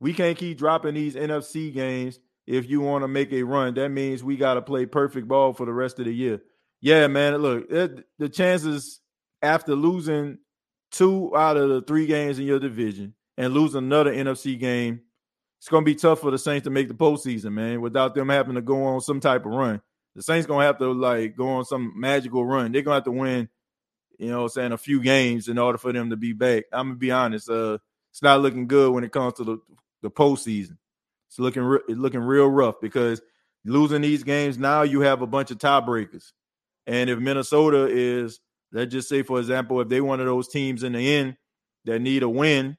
Speaker 1: We can't keep dropping these NFC games if you want to make a run. That means we got to play perfect ball for the rest of the year. Yeah, man. Look, it, the chances after losing two out of the three games in your division and lose another NFC game, it's going to be tough for the Saints to make the postseason, man, without them having to go on some type of run. The Saints going to have to like go on some magical run. They're going to have to win, you know, saying a few games in order for them to be back. I'm going to be honest. Uh, it's not looking good when it comes to the, the postseason. It's looking re- it's looking real rough because losing these games now you have a bunch of tiebreakers. And if Minnesota is Let's just say, for example, if they one of those teams in the end that need a win,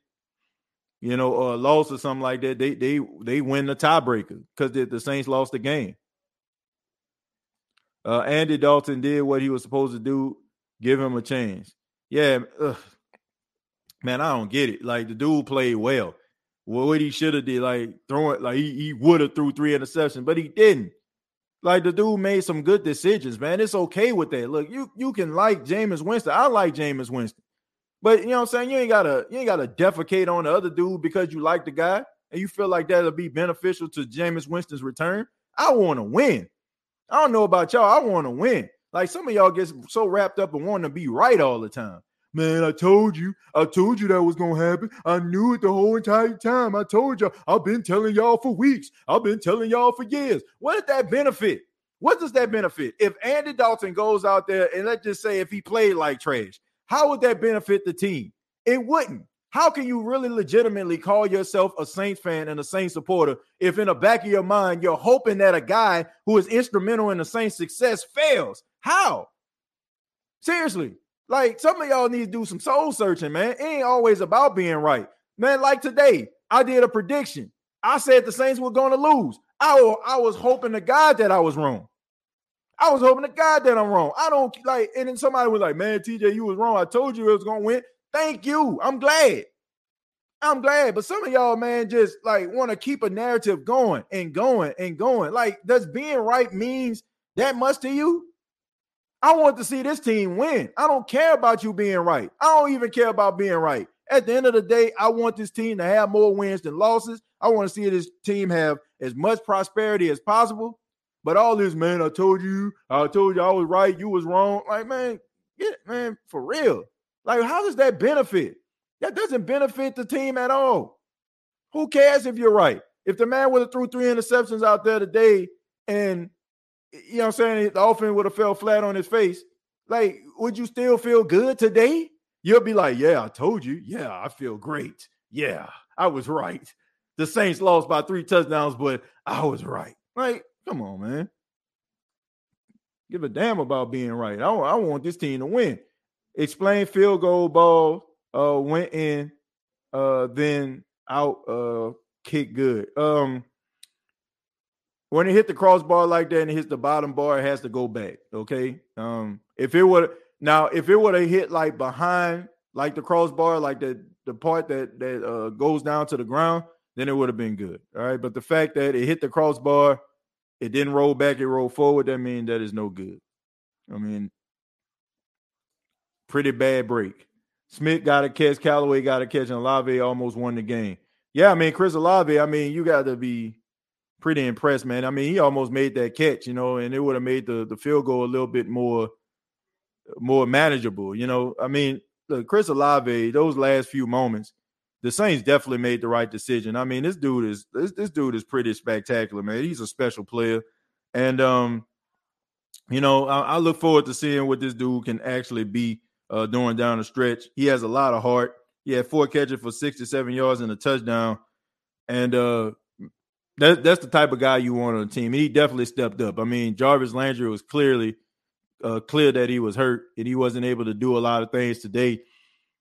Speaker 1: you know, or a loss or something like that, they they they win the tiebreaker because the, the Saints lost the game. Uh, Andy Dalton did what he was supposed to do. Give him a chance. Yeah, ugh. man, I don't get it. Like the dude played well. Well, what he should have did, like throwing, like he, he would have threw three interceptions, but he didn't. Like the dude made some good decisions, man. It's okay with that. Look, you you can like Jameis Winston. I like Jameis Winston. But you know what I'm saying? You ain't gotta you ain't gotta defecate on the other dude because you like the guy and you feel like that'll be beneficial to Jameis Winston's return. I want to win. I don't know about y'all. I want to win. Like some of y'all get so wrapped up in wanting to be right all the time. Man, I told you. I told you that was gonna happen. I knew it the whole entire time. I told y'all. I've been telling y'all for weeks. I've been telling y'all for years. What did that benefit? What does that benefit? If Andy Dalton goes out there and let's just say if he played like trash, how would that benefit the team? It wouldn't. How can you really legitimately call yourself a Saints fan and a Saints supporter if in the back of your mind you're hoping that a guy who is instrumental in the Saints' success fails? How? Seriously. Like some of y'all need to do some soul searching, man. It ain't always about being right. Man, like today, I did a prediction. I said the Saints were going to lose. I, I was hoping to God that I was wrong. I was hoping to God that I'm wrong. I don't like, and then somebody was like, man, TJ, you was wrong. I told you it was going to win. Thank you. I'm glad. I'm glad. But some of y'all, man, just like want to keep a narrative going and going and going. Like, does being right means that much to you? I want to see this team win. I don't care about you being right. I don't even care about being right. At the end of the day, I want this team to have more wins than losses. I want to see this team have as much prosperity as possible. But all this, man, I told you, I told you I was right, you was wrong. Like, man, get it, man, for real. Like, how does that benefit? That doesn't benefit the team at all. Who cares if you're right? If the man would have threw three interceptions out there today and you know what I'm saying, the offense would have fell flat on his face, like, would you still feel good today? You'll be like, Yeah, I told you. Yeah, I feel great. Yeah, I was right. The Saints lost by three touchdowns, but I was right. Like, come on, man. Give a damn about being right. I, I want this team to win. Explain field goal ball uh went in, uh then out uh kick good. Um when it hit the crossbar like that and it hits the bottom bar, it has to go back. Okay. Um, if it would now, if it would have hit like behind like the crossbar, like the the part that that uh, goes down to the ground, then it would have been good. All right. But the fact that it hit the crossbar, it didn't roll back, it rolled forward, that means that is no good. I mean, pretty bad break. Smith got a catch, Callaway got a catch, and Olave almost won the game. Yeah, I mean, Chris Olave, I mean, you got to be pretty impressed, man. I mean, he almost made that catch, you know, and it would have made the, the field goal a little bit more more manageable, you know. I mean, look, Chris Olave, those last few moments, the Saints definitely made the right decision. I mean, this dude is this this dude is pretty spectacular, man. He's a special player, and um, you know, I, I look forward to seeing what this dude can actually be uh, doing down the stretch. He has a lot of heart. He had four catches for 67 yards and a touchdown, and uh, that, that's the type of guy you want on the team. He definitely stepped up. I mean, Jarvis Landry was clearly uh, clear that he was hurt and he wasn't able to do a lot of things today.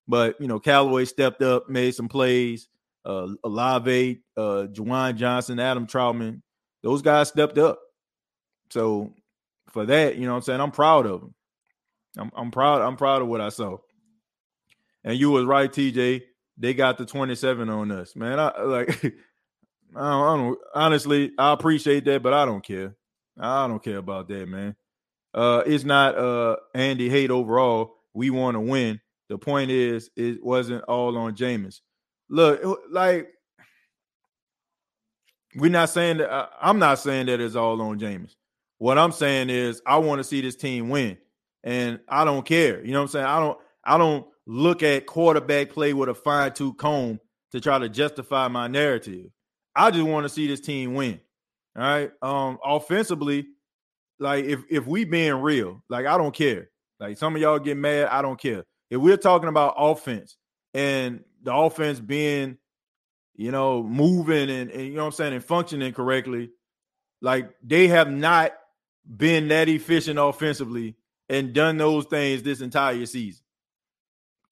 Speaker 1: But you know, Callaway stepped up, made some plays. Uh, Olave, uh, Juwan Johnson, Adam Trautman, those guys stepped up. So for that, you know, I'm saying I'm proud of them. I'm, I'm proud. I'm proud of what I saw. And you was right, TJ. They got the 27 on us, man. I like. I don't, I don't, honestly, I appreciate that, but I don't care. I don't care about that, man. Uh, it's not uh Andy hate overall. We want to win. The point is, it wasn't all on Jameis. Look, like we're not saying that. I'm not saying that it's all on Jameis. What I'm saying is, I want to see this team win, and I don't care. You know what I'm saying? I don't. I don't look at quarterback play with a fine tooth comb to try to justify my narrative. I just want to see this team win. All right. Um, offensively, like if if we being real, like I don't care. Like some of y'all get mad, I don't care. If we're talking about offense and the offense being, you know, moving and, and you know what I'm saying and functioning correctly, like they have not been that efficient offensively and done those things this entire season.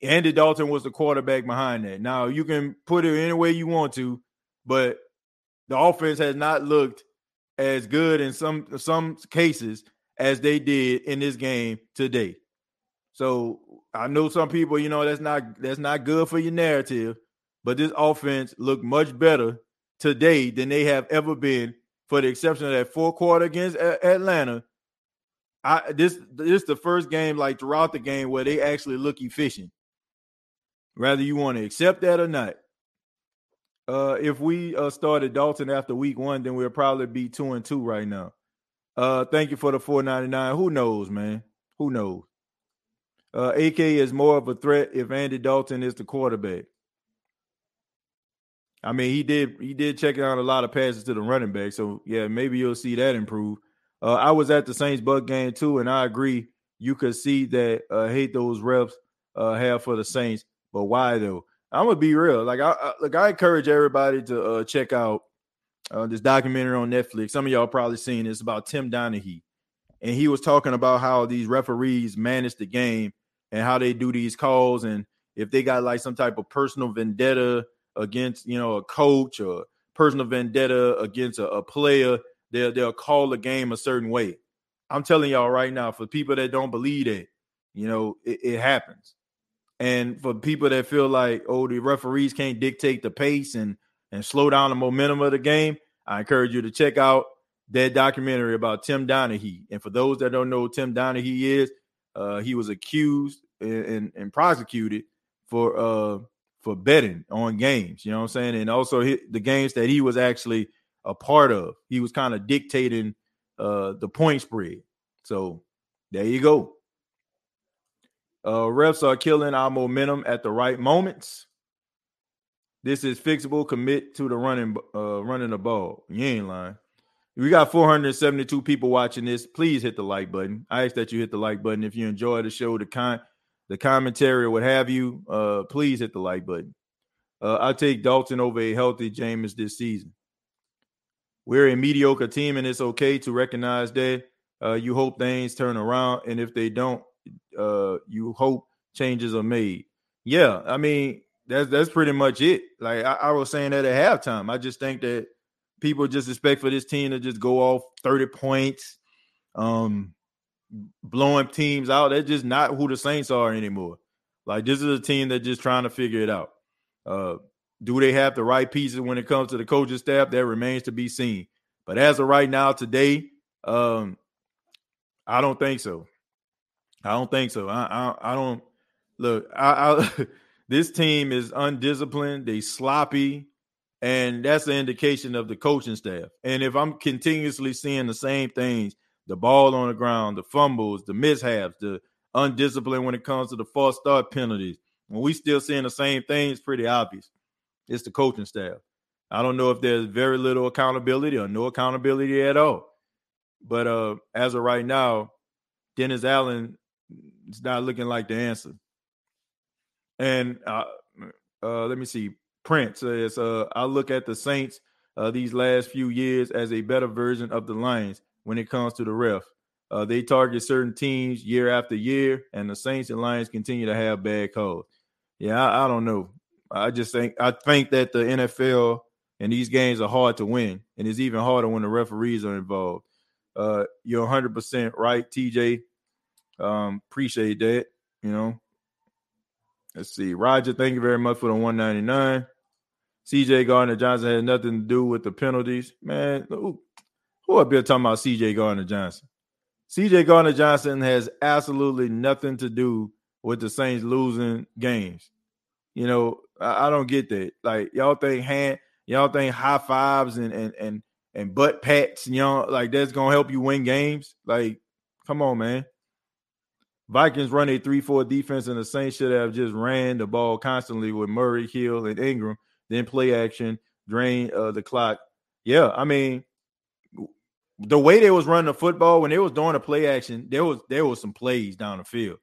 Speaker 1: Andy Dalton was the quarterback behind that. Now you can put it any way you want to, but the offense has not looked as good in some some cases as they did in this game today. So I know some people, you know, that's not that's not good for your narrative, but this offense looked much better today than they have ever been, for the exception of that fourth quarter against A- Atlanta. I this this the first game like throughout the game where they actually look efficient. Whether you want to accept that or not. Uh, if we uh, started Dalton after week one, then we'll probably be two and two right now. Uh, thank you for the four ninety nine. Who knows, man? Who knows? Uh, AK is more of a threat if Andy Dalton is the quarterback. I mean, he did he did check out a lot of passes to the running back, so yeah, maybe you'll see that improve. Uh, I was at the Saints Buck game too, and I agree. You could see that uh, hate those reps uh, have for the Saints, but why though? I'm gonna be real. Like I, I look, I encourage everybody to uh, check out uh, this documentary on Netflix. Some of y'all probably seen this about Tim Donaghy, and he was talking about how these referees manage the game and how they do these calls, and if they got like some type of personal vendetta against you know a coach or personal vendetta against a, a player, they'll they'll call the game a certain way. I'm telling y'all right now, for people that don't believe that, you know, it, it happens. And for people that feel like, oh, the referees can't dictate the pace and and slow down the momentum of the game, I encourage you to check out that documentary about Tim Donaghy. And for those that don't know Tim Donaghy is, uh, he was accused and, and, and prosecuted for uh, for betting on games. You know what I'm saying? And also he, the games that he was actually a part of. He was kind of dictating uh, the point spread. So there you go. Uh, refs are killing our momentum at the right moments. This is fixable. Commit to the running, uh, running the ball. You ain't lying. We got 472 people watching this. Please hit the like button. I ask that you hit the like button if you enjoy the show, the con, the commentary, or what have you. Uh, please hit the like button. Uh, I take Dalton over a healthy Jameis this season. We're a mediocre team, and it's okay to recognize that. Uh, you hope things turn around, and if they don't, uh, you hope changes are made. Yeah, I mean that's that's pretty much it. Like I, I was saying that at halftime. I just think that people just expect for this team to just go off 30 points, um, blowing teams out. That's just not who the Saints are anymore. Like this is a team that's just trying to figure it out. Uh, do they have the right pieces when it comes to the coaching staff? That remains to be seen. But as of right now, today, um, I don't think so. I don't think so. I I, I don't look. I, I this team is undisciplined. They sloppy, and that's an indication of the coaching staff. And if I'm continuously seeing the same things, the ball on the ground, the fumbles, the mishaps, the undisciplined when it comes to the false start penalties, when we still seeing the same things, pretty obvious. It's the coaching staff. I don't know if there's very little accountability or no accountability at all. But uh, as of right now, Dennis Allen is not looking like the answer. And uh, uh, let me see. Prince says, uh, I look at the Saints uh, these last few years as a better version of the Lions when it comes to the ref. Uh, they target certain teams year after year, and the Saints and Lions continue to have bad calls. Yeah, I, I don't know. I just think I think that the NFL and these games are hard to win, and it's even harder when the referees are involved. Uh, you're 100 percent right, TJ. Um, appreciate that. You know, let's see, Roger. Thank you very much for the 199. CJ Gardner Johnson had nothing to do with the penalties, man. Who, up here talking about CJ Gardner Johnson? CJ Gardner Johnson has absolutely nothing to do with the Saints losing games. You know, I, I don't get that. Like y'all think hand, y'all think high fives and and and and butt pats, you know, like that's gonna help you win games. Like, come on, man. Vikings run a 3-4 defense, and the Saints should have just ran the ball constantly with Murray, Hill, and Ingram, then play action, drain uh, the clock. Yeah, I mean, the way they was running the football when they was doing the play action, there was there was some plays down the field,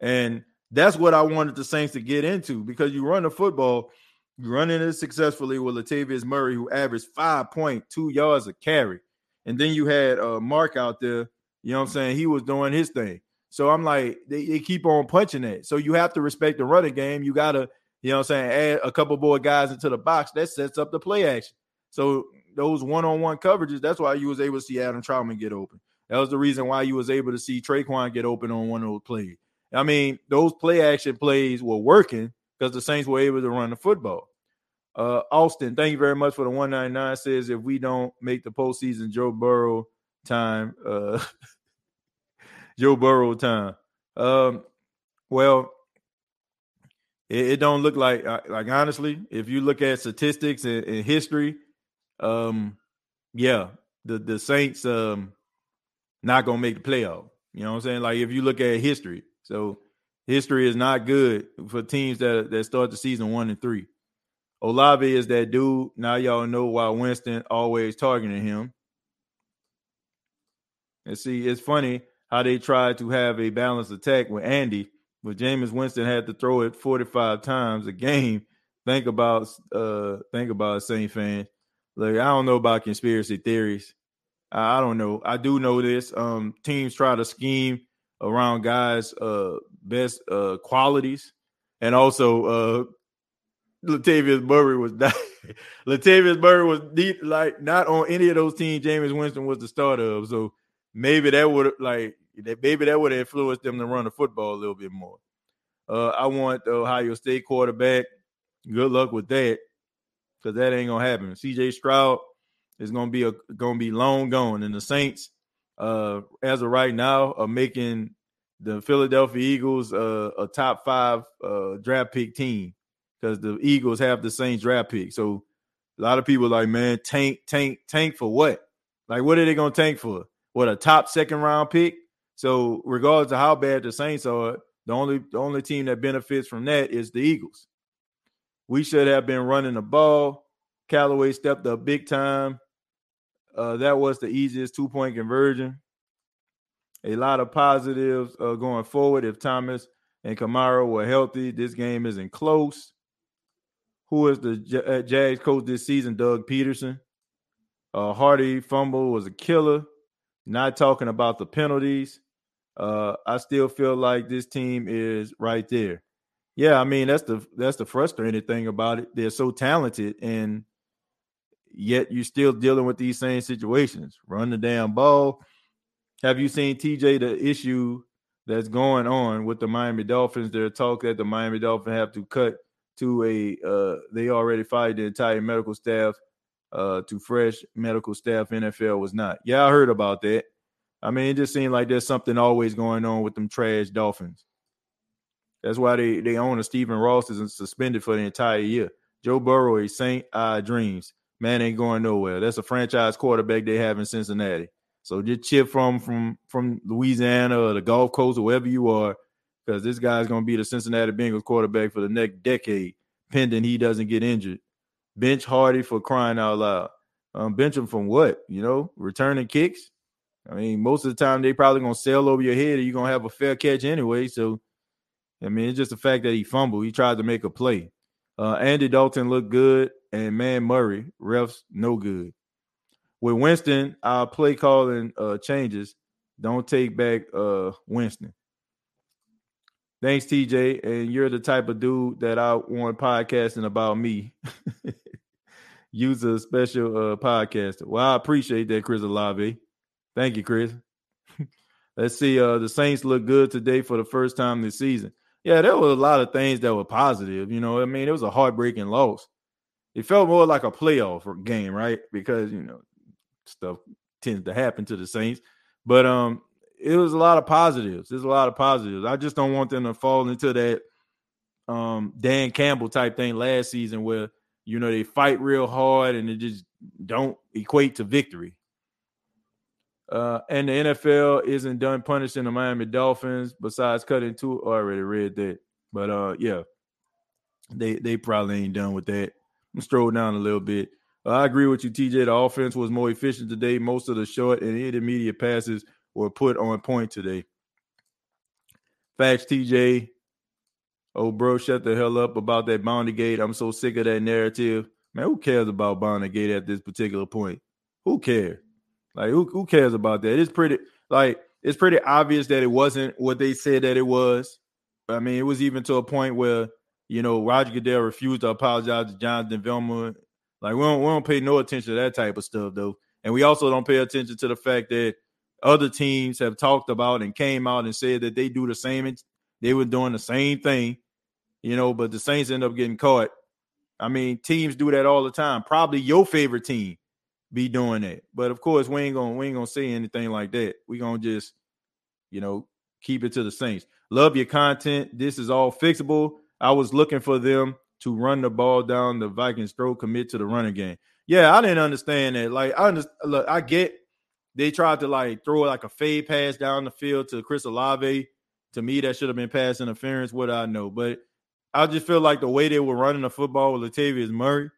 Speaker 1: and that's what I wanted the Saints to get into because you run the football, you running it successfully with Latavius Murray, who averaged 5.2 yards a carry. And then you had uh, Mark out there, you know what I'm saying? He was doing his thing. So I'm like, they, they keep on punching it. So you have to respect the running game. You got to, you know what I'm saying, add a couple more guys into the box. That sets up the play action. So those one-on-one coverages, that's why you was able to see Adam Trautman get open. That was the reason why you was able to see Tre'Quan get open on one of those plays. I mean, those play action plays were working because the Saints were able to run the football. Uh, Austin, thank you very much for the 199. Says if we don't make the postseason, Joe Burrow time, uh, Joe Burrow time. Um, well, it, it, don't look like uh, like honestly, if you look at statistics and, and history, um, yeah, the the Saints um not gonna make the playoff. You know what I'm saying? Like if you look at history, so history is not good for teams that that start the season one and three. Olave is that dude. Now y'all know why Winston always targeting him. And see, it's funny how they tried to have a balanced attack with Andy, but Jameis Winston had to throw it 45 times a game. Think about uh think about Saint fans. Like I don't know about conspiracy theories. I, I don't know. I do know this. Um teams try to scheme around guys uh best uh qualities and also uh Latavius Murray was not Latavius Murray was deep, like not on any of those teams Jameis Winston was the starter of. So maybe that would like maybe that would have influenced them to run the football a little bit more. Uh, I want the Ohio State quarterback. Good luck with that, because that ain't gonna happen. CJ Stroud is gonna be a gonna be long gone, and the Saints, uh, as of right now, are making the Philadelphia Eagles uh, a top five uh, draft pick team because the Eagles have the same draft pick. So a lot of people like, man, tank, tank, tank for what? Like, what are they gonna tank for? What a top second round pick? So regardless of how bad the Saints are, the only the only team that benefits from that is the Eagles. We should have been running the ball. Callaway stepped up big time. Uh, that was the easiest two point conversion. A lot of positives uh, going forward. If Thomas and Kamara were healthy, this game isn't close. Who is the J- uh, Jags coach this season? Doug Pederson. Uh, Harty fumble was a killer. Not talking about the penalties. Uh, I still feel like this team is right there. Yeah, I mean that's the that's the frustrating thing about it. They're so talented, and yet you're still dealing with these same situations. Run the damn ball. Have you seen TJ the issue that's going on with the Miami Dolphins? There's talk that the Miami Dolphins have to cut to a uh, they already fired the entire medical staff uh, to fresh medical staff. NFL was not. Yeah, I heard about that. I mean, it just seemed like there's something always going on with them trash Dolphins. That's why they they own a Stephen Ross is suspended for the entire year. Joe Burrow, a Saint I dreams. Man ain't going nowhere. That's a franchise quarterback they have in Cincinnati. So just chip from from from Louisiana or the Gulf Coast or wherever you are, because this guy's gonna be the Cincinnati Bengals quarterback for the next decade, pending he doesn't get injured. Bench Harty for crying out loud. Um, bench him from what? You know, returning kicks. I mean, most of the time they probably gonna sail over your head, or you're gonna have a fair catch anyway. So, I mean, it's just the fact that he fumbled. He tried to make a play. Uh, Andy Dalton looked good, and man Murray refs no good. With Winston, our play calling uh, changes. Don't take back uh, Winston. Thanks, TJ. And you're the type of dude that I want podcasting about me. Use a special uh, podcaster. Well, I appreciate that, Chris Olave. Thank you, Chris. Let's see. Uh, the Saints look good today for the first time this season. Yeah, there were a lot of things that were positive. You know, I mean, it was a heartbreaking loss. It felt more like a playoff game, right? Because you know, stuff tends to happen to the Saints. But um, it was a lot of positives. There's a lot of positives. I just don't want them to fall into that um Dan Campbell type thing last season where you know they fight real hard and it just don't equate to victory. Uh, and the NFL isn't done punishing the Miami Dolphins besides cutting two. I already read that, but uh, yeah, they they probably ain't done with that. I'm stroll down a little bit. Uh, I agree with you, TJ. The offense was more efficient today. Most of the short and intermediate passes were put on point today. Facts, TJ. Oh, bro, shut the hell up about that Bounty Gate. I'm so sick of that narrative. Man, who cares about Bounty Gate at this particular point? Who cares? Like, who, who cares about that? It's pretty, like, it's pretty obvious that it wasn't what they said that it was. I mean, it was even to a point where, you know, Roger Goodell refused to apologize to Jonathan Vilma. Like, we don't, we don't pay no attention to that type of stuff, though. And we also don't pay attention to the fact that other teams have talked about and came out and said that they do the same. They were doing the same thing, you know, but the Saints end up getting caught. I mean, teams do that all the time. Probably your favorite team be doing that. But of course, we ain't gonna we ain't gonna say anything like that. We gonna just, you know, keep it to the Saints. Love your content. This is all fixable. I was looking for them to run the ball down the Vikings throat, commit to the running game. Yeah, I didn't understand that. Like, I understand, look, I get they tried to like throw like a fade pass down the field to Chris Olave. To me, that should have been pass interference. What I know, but I just feel like the way they were running the football with Latavius Murray,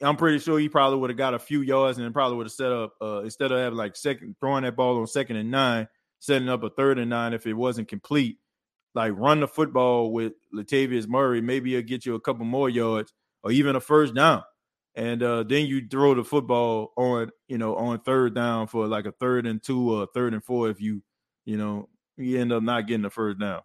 Speaker 1: I'm pretty sure he probably would have got a few yards and probably would have set up uh, instead of having like second throwing that ball on second and nine, setting up a third and nine if it wasn't complete. Like run the football with Latavius Murray, maybe it'll get you a couple more yards or even a first down. And uh, then you throw the football on, you know, on third down for like a third and two or third and four if you, you know, you end up not getting the first down.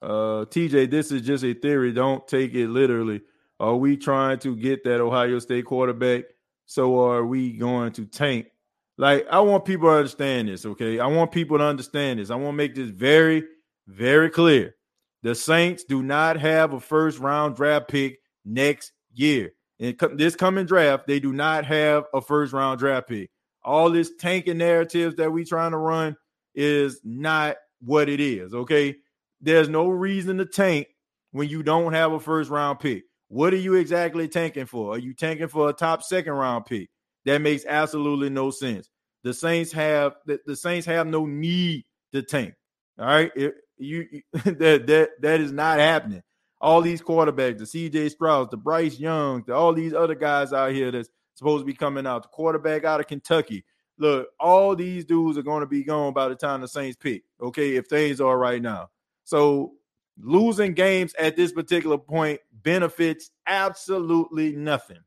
Speaker 1: Uh, TJ, this is just a theory. Don't take it literally. Are we trying to get that Ohio State quarterback? So are we going to tank? Like, I want people to understand this, okay? I want people to understand this. I want to make this very, very clear. The Saints do not have a first round draft pick next year. In this coming draft, they do not have a first round draft pick. All this tanking narratives that we trying to run is not what it is, okay? There's no reason to tank when you don't have a first round pick. What are you exactly tanking for? Are you tanking for a top second round pick? That makes absolutely no sense. The Saints have the, the Saints have no need to tank. All right, it, you that that that is not happening. All these quarterbacks, the CJ Stroud, the Bryce Young, the, all these other guys out here that's supposed to be coming out, the quarterback out of Kentucky. Look, all these dudes are going to be gone by the time the Saints pick. Okay, if things are right now. So losing games at this particular point benefits absolutely nothing.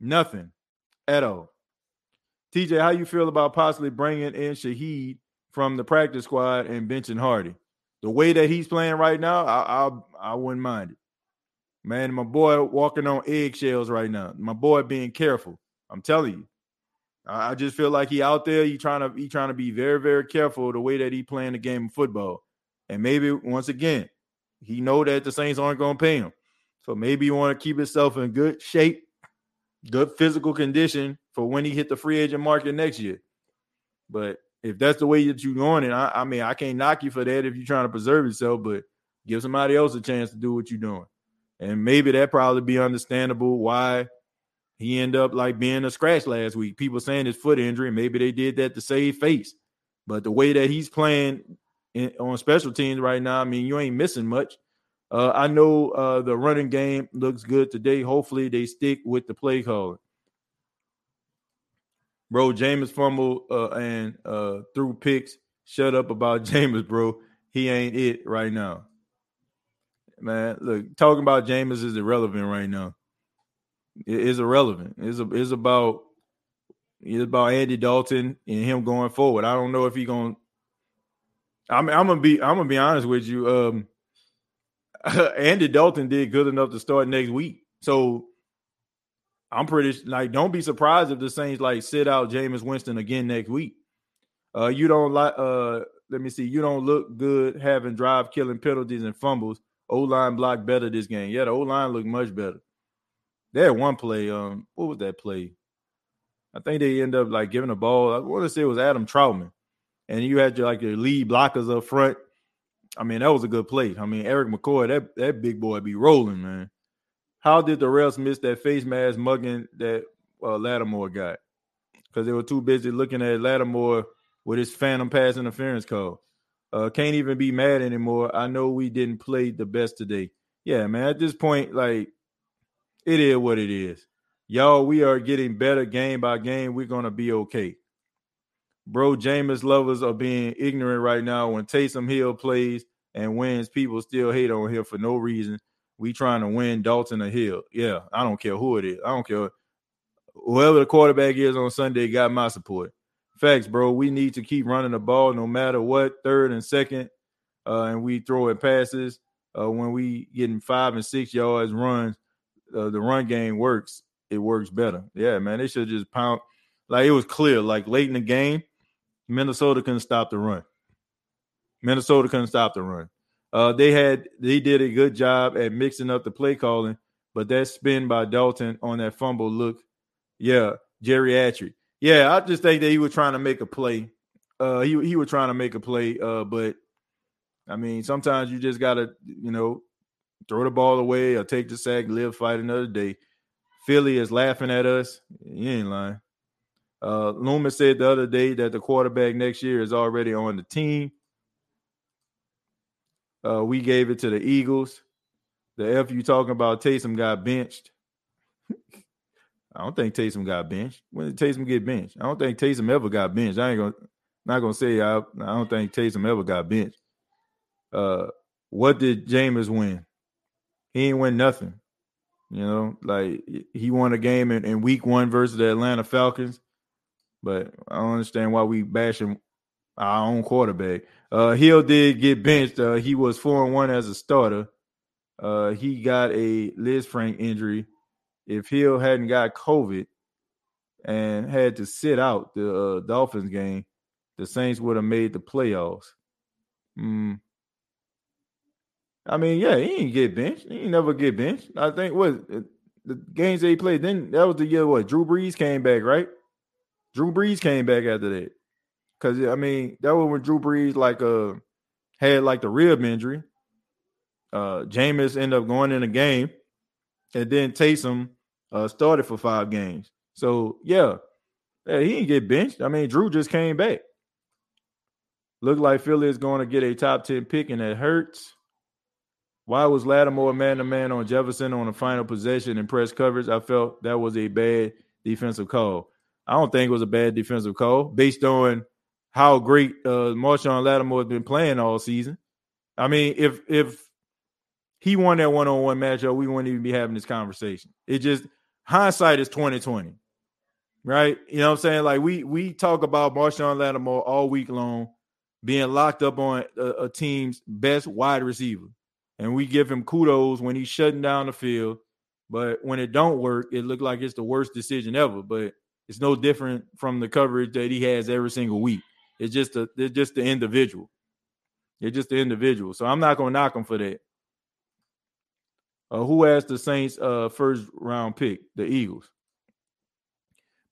Speaker 1: Nothing at all. TJ, how you feel about possibly bringing in Shaheed from the practice squad and benching Harty? The way that he's playing right now, I I, I wouldn't mind it. Man, my boy walking on eggshells right now. My boy being careful. I'm telling you. I, I just feel like he out there. He trying to he trying to be very very careful the way that he playing the game of football. And maybe once again, he know that the Saints aren't going to pay him. So maybe you want to keep himself in good shape, good physical condition for when he hit the free agent market next year. But if that's the way that you're going, and I, I mean, I can't knock you for that if you're trying to preserve yourself, but give somebody else a chance to do what you're doing. And maybe that probably be understandable why he end up like being a scratch last week. People saying his foot injury, maybe they did that to save face. But the way that he's playing on special teams right now, I mean, you ain't missing much. Uh, I know uh, the running game looks good today. Hopefully, they stick with the play call. Bro, Jameis fumble uh, and uh, threw picks. Shut up about Jameis, bro. He ain't it right now. Man, look, talking about Jameis is irrelevant right now. It is irrelevant. It's, a, it's about it's about Andy Dalton and him going forward. I don't know if he gonna. I'm I'm gonna be I'm gonna be honest with you. Um, Andy Dalton did good enough to start next week. So I'm pretty like don't be surprised if the Saints like sit out Jameis Winston again next week. Uh you don't like uh let me see, you don't look good having drive killing penalties and fumbles. O line blocked better this game. Yeah, the O line looked much better. They had one play. Um, what was that play? I think they end up like giving a ball. I want to say it was Adam Trautman, and you had your like your lead blockers up front. I mean, that was a good play. I mean, Erik McCoy, that that big boy be rolling, man. How did the refs miss that face mask mugging that uh, Lattimore got? Because they were too busy looking at Lattimore with his phantom pass interference call. Uh, can't even be mad anymore. I know we didn't play the best today. Yeah, man. At this point, like it is what it is. Y'all, we are getting better game by game. We're gonna be okay. Bro, Jameis lovers are being ignorant right now. When Taysom Hill plays and wins, people still hate on him for no reason. We trying to win Dalton Hill. Yeah, I don't care who it is. I don't care. Whoever the quarterback is on Sunday got my support. Facts, bro. We need to keep running the ball no matter what, third and second. Uh, and we throw it passes. Uh, when we getting five and six yards runs, uh, the run game works. It works better. Yeah, man. They should just pound Like it was clear, like late in the game, Minnesota couldn't stop the run. Minnesota couldn't stop the run. Uh, they had they did a good job at mixing up the play calling, but that spin by Dalton on that fumble look, yeah, geriatric. Yeah, I just think that he was trying to make a play. Uh, he he was trying to make a play. Uh, but I mean, sometimes you just gotta, you know, throw the ball away or take the sack, live, fight another day. Philly is laughing at us. You ain't lying. Uh, Loomis said the other day that the quarterback next year is already on the team. Uh, we gave it to the Eagles. The F you talking about Taysom got benched. I don't think Taysom got benched. When did Taysom get benched? I don't think Taysom ever got benched. I ain't gonna not gonna say I, I don't think Taysom ever got benched. Uh, what did Jameis win? He ain't win nothing. You know, like he won a game in, in week one versus the Atlanta Falcons. But I don't understand why we bashing our own quarterback. Uh, Hill did get benched. Uh, he was four and one as a starter. Uh, he got a Liz Lisfranc injury. If Hill hadn't got COVID and had to sit out the uh, Dolphins game, the Saints would have made the playoffs. Mm. I mean, yeah, he didn't get benched. He never get benched. I think what the games they played then that was the year what Drew Brees came back, right? Drew Brees came back after that. Cause I mean, that was when Drew Brees like uh had like the rib injury. Uh Jameis ended up going in a game, and then Taysom uh started for five games. So yeah, yeah, he didn't get benched. I mean, Drew just came back. Looked like Philly is going to get a top 10 pick, and it hurts. Why was Lattimore man to man on Jefferson on the final possession in press coverage? I felt that was a bad defensive call. I don't think it was a bad defensive call based on how great uh, Marshon Lattimore has been playing all season. I mean, if if he won that one on one matchup, we wouldn't even be having this conversation. It just hindsight is twenty twenty, right? You know what I'm saying? Like we we talk about Marshon Lattimore all week long being locked up on a, a team's best wide receiver, and we give him kudos when he's shutting down the field. But when it don't work, it looked like it's the worst decision ever. But it's no different from the coverage that he has every single week. It's just a, it's just the individual. It's just the individual. So I'm not gonna knock him for that. Uh, who has the Saints uh, first round pick? The Eagles.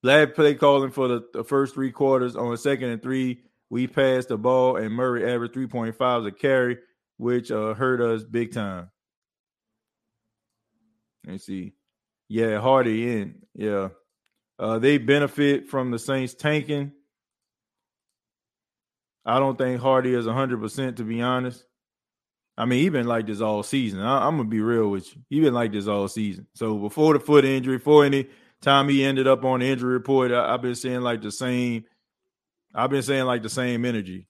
Speaker 1: Glad play calling for the, the first three quarters on second and three. We passed the ball and Murray averaged 3.5 a carry, which uh, hurt us big time. Let's see. Yeah, Harty in. Yeah. Uh, they benefit from the Saints tanking. I don't think Harty is 100% to be honest. I mean, he been like this all season. I, am gonna be real with you. He been like this all season. So before the foot injury, before any time he ended up on the injury report, I, have been saying like the same. I've been saying like the same energy.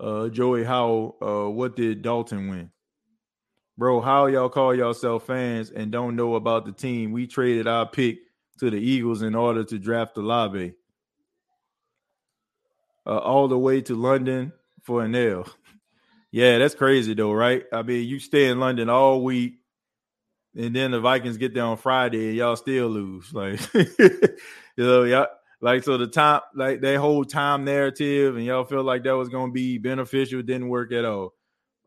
Speaker 1: Uh, Joey Howell, uh, what did Dalton win? Bro, how y'all call yourself fans and don't know about the team? We traded our pick to the Eagles in order to draft Olave. Uh, all the way to London for an L. yeah, that's crazy though, right? I mean, you stay in London all week, and then the Vikings get there on Friday and y'all still lose. Like, you know, y'all like so the time, like that whole time narrative, and y'all feel like that was gonna be beneficial, didn't work at all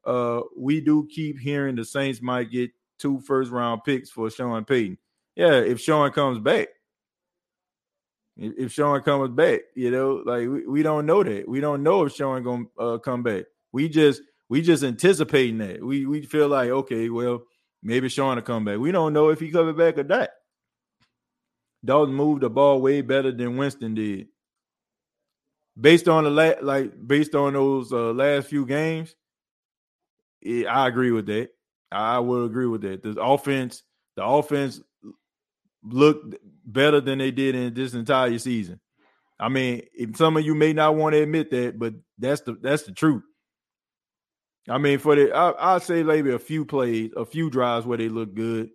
Speaker 1: uh, we do keep hearing the Saints might get two first round picks for Sean Payton. Yeah, if Sean comes back. If Sean comes back, you know, like we, we don't know that. We don't know if Sean gonna uh, come back. We just we just anticipating that. We we feel like okay, well, maybe Sean will come back. We don't know if he coming back or not. Dalton moved the ball way better than Winston did. Based on the la- like based on those uh, last few games, I agree with that. I will agree with that. The offense, the offense looked better than they did in this entire season. I mean, some of you may not want to admit that, but that's the that's the truth. I mean, for the I, I'd say maybe a few plays, a few drives where they look good.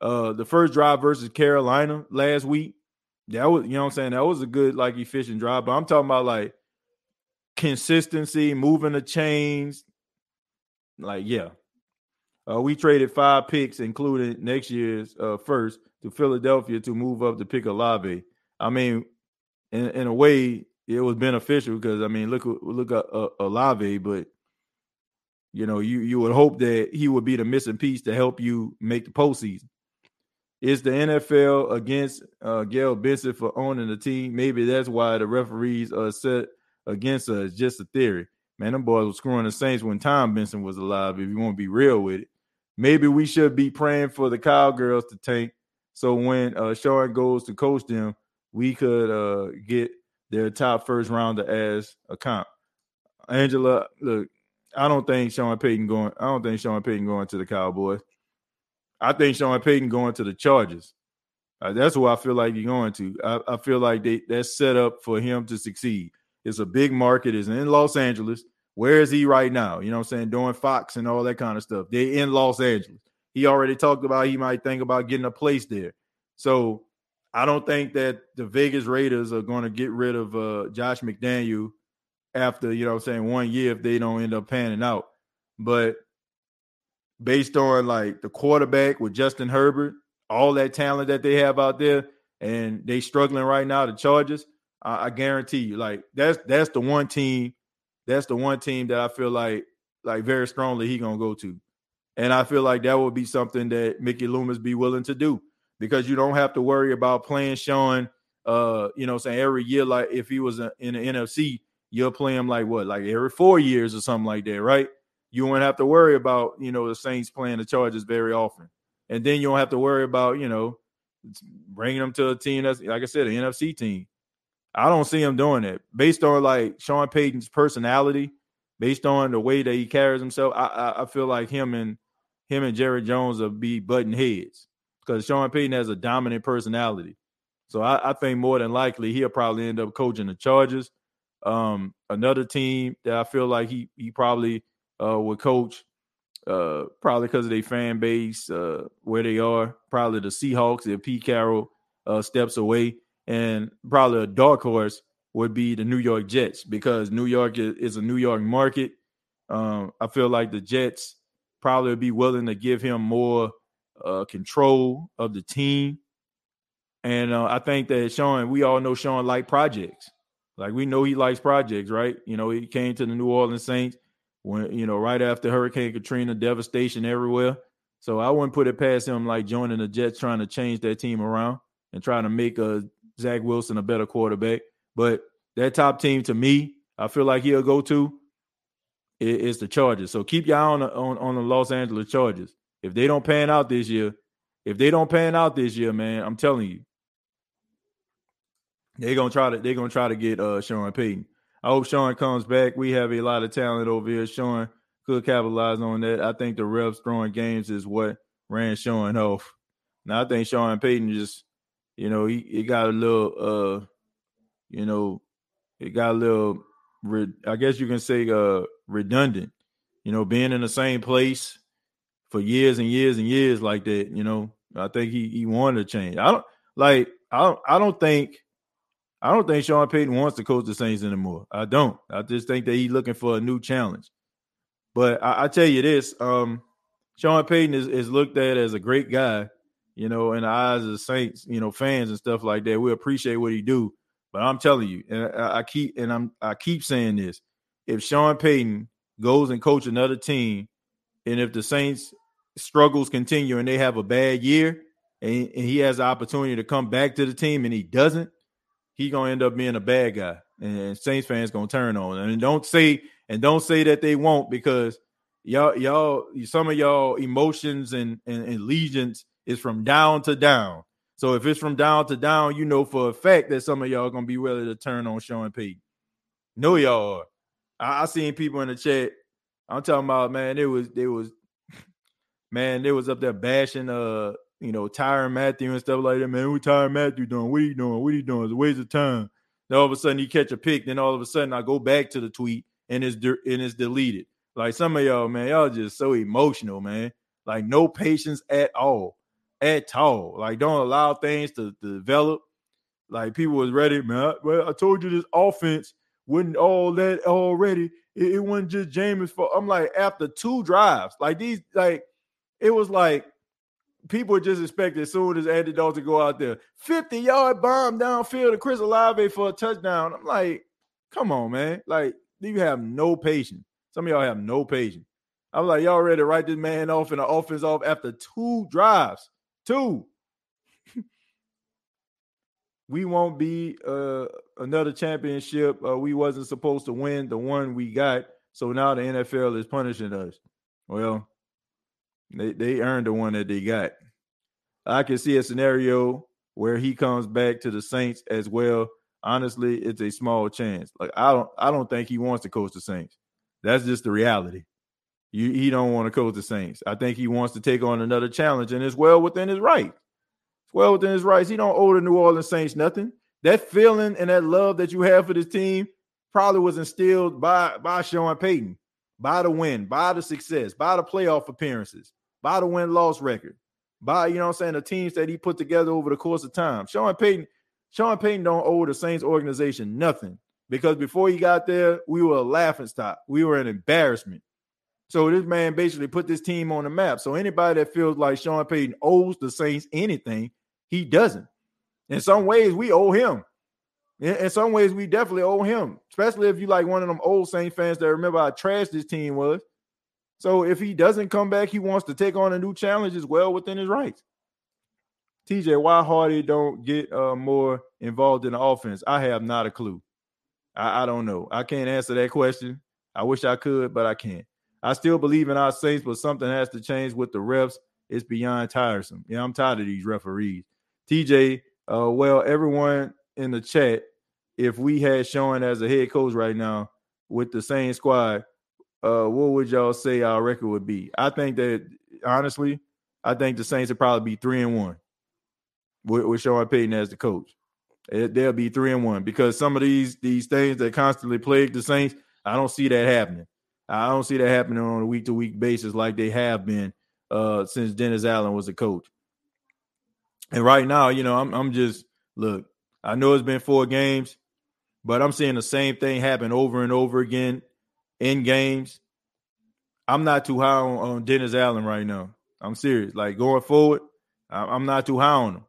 Speaker 1: Uh, the first drive versus Carolina last week, that was you know what I'm saying. That was a good like efficient drive. But I'm talking about like consistency, moving the chains, like, yeah. Uh, we traded five picks, including next year's uh, first, to Philadelphia to move up to pick Olave. I mean, in in a way, it was beneficial because I mean, look look at uh, Olave, but you know, you you would hope that he would be the missing piece to help you make the postseason. Is the NFL against uh, Gayle Benson for owning the team? Maybe that's why the referees are set against us. Just a theory. Man, them boys were screwing the Saints when Tom Benson was alive. If you want to be real with it, maybe we should be praying for the Cowgirls to tank. So when uh, Sean goes to coach them, we could uh, get their top first rounder as a comp. Angela, look, I don't think Sean Payton going. I don't think Sean Payton going to the Cowboys. I think Sean Payton going to the Chargers. Uh, that's who I feel like he's going to. I, I, feel like they that's set up for him to succeed. It's a big market. It's in Los Angeles. Where is he right now? You know what I'm saying? Doing Fox and all that kind of stuff. They're in Los Angeles. He already talked about he might think about getting a place there. So I don't think that the Vegas Raiders are going to get rid of uh, Josh McDaniel after, you know I'm saying, one year if they don't end up panning out. But based on like the quarterback with Justin Herbert, all that talent that they have out there, and they struggling right now, the Chargers, I, I guarantee you, like that's that's the one team, that's the one team that I feel like like very strongly he gonna go to. And I feel like that would be something that Mickey Loomis be willing to do because you don't have to worry about playing Sean, uh, you know, saying every year, like if he was in the NFC, you'll play him like what, like every four years or something like that, right? You won't have to worry about, you know, the Saints playing the Chargers very often. And then you don't have to worry about, you know, bringing them to a team that's, like I said, an NFC team. I don't see him doing it based on like Sean Payton's personality, based on the way that he carries himself. I, I, I feel like him and him and Jerry Jones will be button heads because Sean Payton has a dominant personality. So I, I, think more than likely he'll probably end up coaching the Chargers. Um, another team that I feel like he he probably uh, would coach, uh, probably because of their fan base, uh, where they are. Probably the Seahawks if Pete Carroll uh, steps away, and probably a dark horse would be the New York Jets because New York is, a New York market. Um, I feel like the Jets probably would be willing to give him more uh, control of the team. And uh, I think that Sean, we all know Sean like projects. Like we know he likes projects, right? You know, he came to the New Orleans Saints when you know right after Hurricane Katrina, devastation everywhere. So I wouldn't put it past him like joining the Jets, trying to change that team around and trying to make a Zach Wilson a better quarterback. But that top team to me, I feel like he'll go to is the Chargers. So keep your eye on the, on, on the Los Angeles Chargers. If they don't pan out this year, if they don't pan out this year, man, I'm telling you, they're gonna try to they're gonna try to get uh Sean Payton. I hope Sean comes back. We have a lot of talent over here. Sean could capitalize on that. I think the refs throwing games is what ran Sean off. Now I think Sean Payton just, you know, he, he got a little uh, you know, it got a little I guess you can say uh redundant. You know, being in the same place for years and years and years like that. You know, I think he he wanted to change. I don't like I don't I don't think I don't think Sean Payton wants to coach the Saints anymore. I don't. I just think that he's looking for a new challenge. But I, I tell you this, um, Sean Payton is, is looked at as a great guy, you know, in the eyes of the Saints, you know, fans and stuff like that. We appreciate what he do. But I'm telling you, and I, I keep and I'm I keep saying this: if Sean Payton goes and coach another team, and if the Saints struggles continue and they have a bad year and, and he has the opportunity to come back to the team and he doesn't, he gonna end up being a bad guy. And Saints fans gonna turn on. And don't say and don't say that they won't because y'all y'all some of y'all emotions and, and, and legions is from down to down. So if it's from down to down, you know for a fact that some of y'all gonna be willing to turn on Sean Payton. No, y'all are. I, I seen people in the chat. I'm talking about man, it was it was man, they was up there bashing uh, you know, Tyrann Mathieu and stuff like that. Man, what Tyrann Mathieu doing? What are you doing? What are you doing? It's a waste of time. Then all of a sudden you catch a pick, then all of a sudden I go back to the tweet and it's de- and it's deleted. Like some of y'all, man, y'all just so emotional, man. Like no patience at all, at all. Like don't allow things to, to develop. Like people was ready, man. Well, I told you this offense wasn't all that already. It, it wasn't just Jameis for. I'm like after two drives, like these, like it was like people just expected as soon as Andy Dalton go out there, 50 yard bomb downfield to Chris Olave for a touchdown. I'm like, come on, man. Like, you have no patience. Some of y'all have no patience. I'm like, y'all ready to write this man off and the offense off after two drives. Two. we won't be uh, another championship uh, we wasn't supposed to win the one we got so now the nfl is punishing us. Well they, they earned the one that they got. I can see a scenario where he comes back to the saints as well. Honestly it's a small chance. Like i don't i don't think he wants to coach the saints. That's just the reality you, he don't want to coach the saints i think he wants to take on another challenge and it's well within his right well within his rights. He don't owe the New Orleans Saints nothing. That feeling and that love that you have for this team probably was instilled by by Sean Payton, by the win, by the success, by the playoff appearances, by the win loss record, by you know I'm saying the teams that he put together over the course of time. Sean Payton, Sean Payton don't owe the Saints organization nothing because before he got there, we were a laughing stock. We were an embarrassment. So this man basically put this team on the map. So anybody that feels like Sean Payton owes the Saints anything he doesn't. In some ways, we owe him. In, some ways, we definitely owe him, especially if you like one of them old Saint fans that remember how trash this team was. So if he doesn't come back, he wants to take on a new challenge as well within his rights. TJ, why Harty don't get uh, more involved in the offense? I have not a clue. I, I, don't know. I can't answer that question. I wish I could, but I can't. I still believe in our Saints, but something has to change with the refs. It's beyond tiresome. Yeah, I'm tired of these referees. TJ, uh, well, everyone in the chat, if we had Sean as a head coach right now with the same squad, uh, what would y'all say our record would be? I think that honestly, I think the Saints would probably be three and one with, with Sean Payton as the coach. It, they'll be three and one because some of these these things that constantly plague the Saints, I don't see that happening. I don't see that happening on a week to week basis like they have been uh, since Dennis Allen was a coach. And right now, you know, I'm I'm just look. I know it's been four games, but I'm seeing the same thing happen over and over again in games. I'm not too high on, on Dennis Allen right now. I'm serious. Like going forward, I'm not too high on him.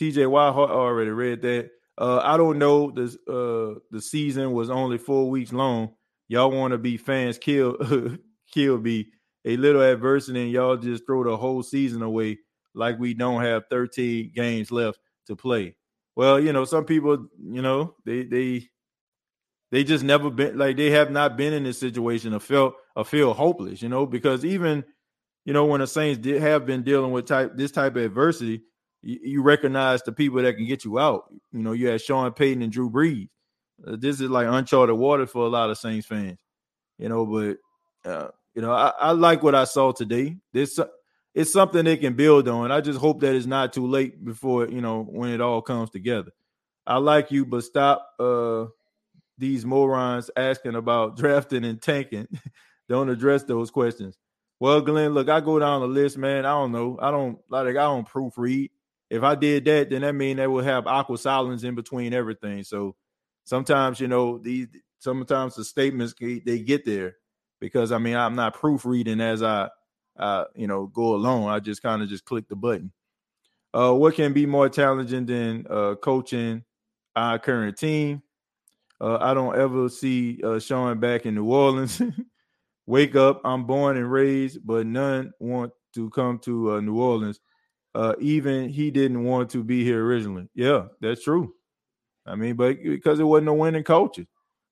Speaker 1: TJ Watt already read that. Uh, I don't know. This uh, the season was only four weeks long. Y'all want to be fans kill kill be a little adversity, and y'all just throw the whole season away like we don't have 13 games left to play. Well, you know, some people, you know, they they they just never been like they have not been in this situation or felt or feel hopeless, you know, because even you know when the Saints did have been dealing with type this type of adversity, you, you recognize the people that can get you out. You know, you had Sean Payton and Drew Brees. Uh, this is like uncharted water for a lot of Saints fans, you know. But uh, you know, I, I like what I saw today. This it's something they can build on. I just hope that it's not too late before you know when it all comes together. I like you, but stop uh these morons asking about drafting and tanking. don't address those questions. Well, Glenn, look, I go down the list, man. I don't know. I don't like I don't proofread. If I did that, then that mean they would have aqua silence in between everything. So sometimes, you know, these sometimes the statements they get there because I mean I'm not proofreading as I uh, you know, go alone. I just kind of just click the button. Uh, what can be more challenging than uh, coaching our current team? Uh, I don't ever see uh, Sean back in New Orleans. Wake up! I'm born and raised, but none want to come to uh, New Orleans. Even he didn't want to be here originally. Yeah, that's true. I mean, but because it wasn't a winning coaches.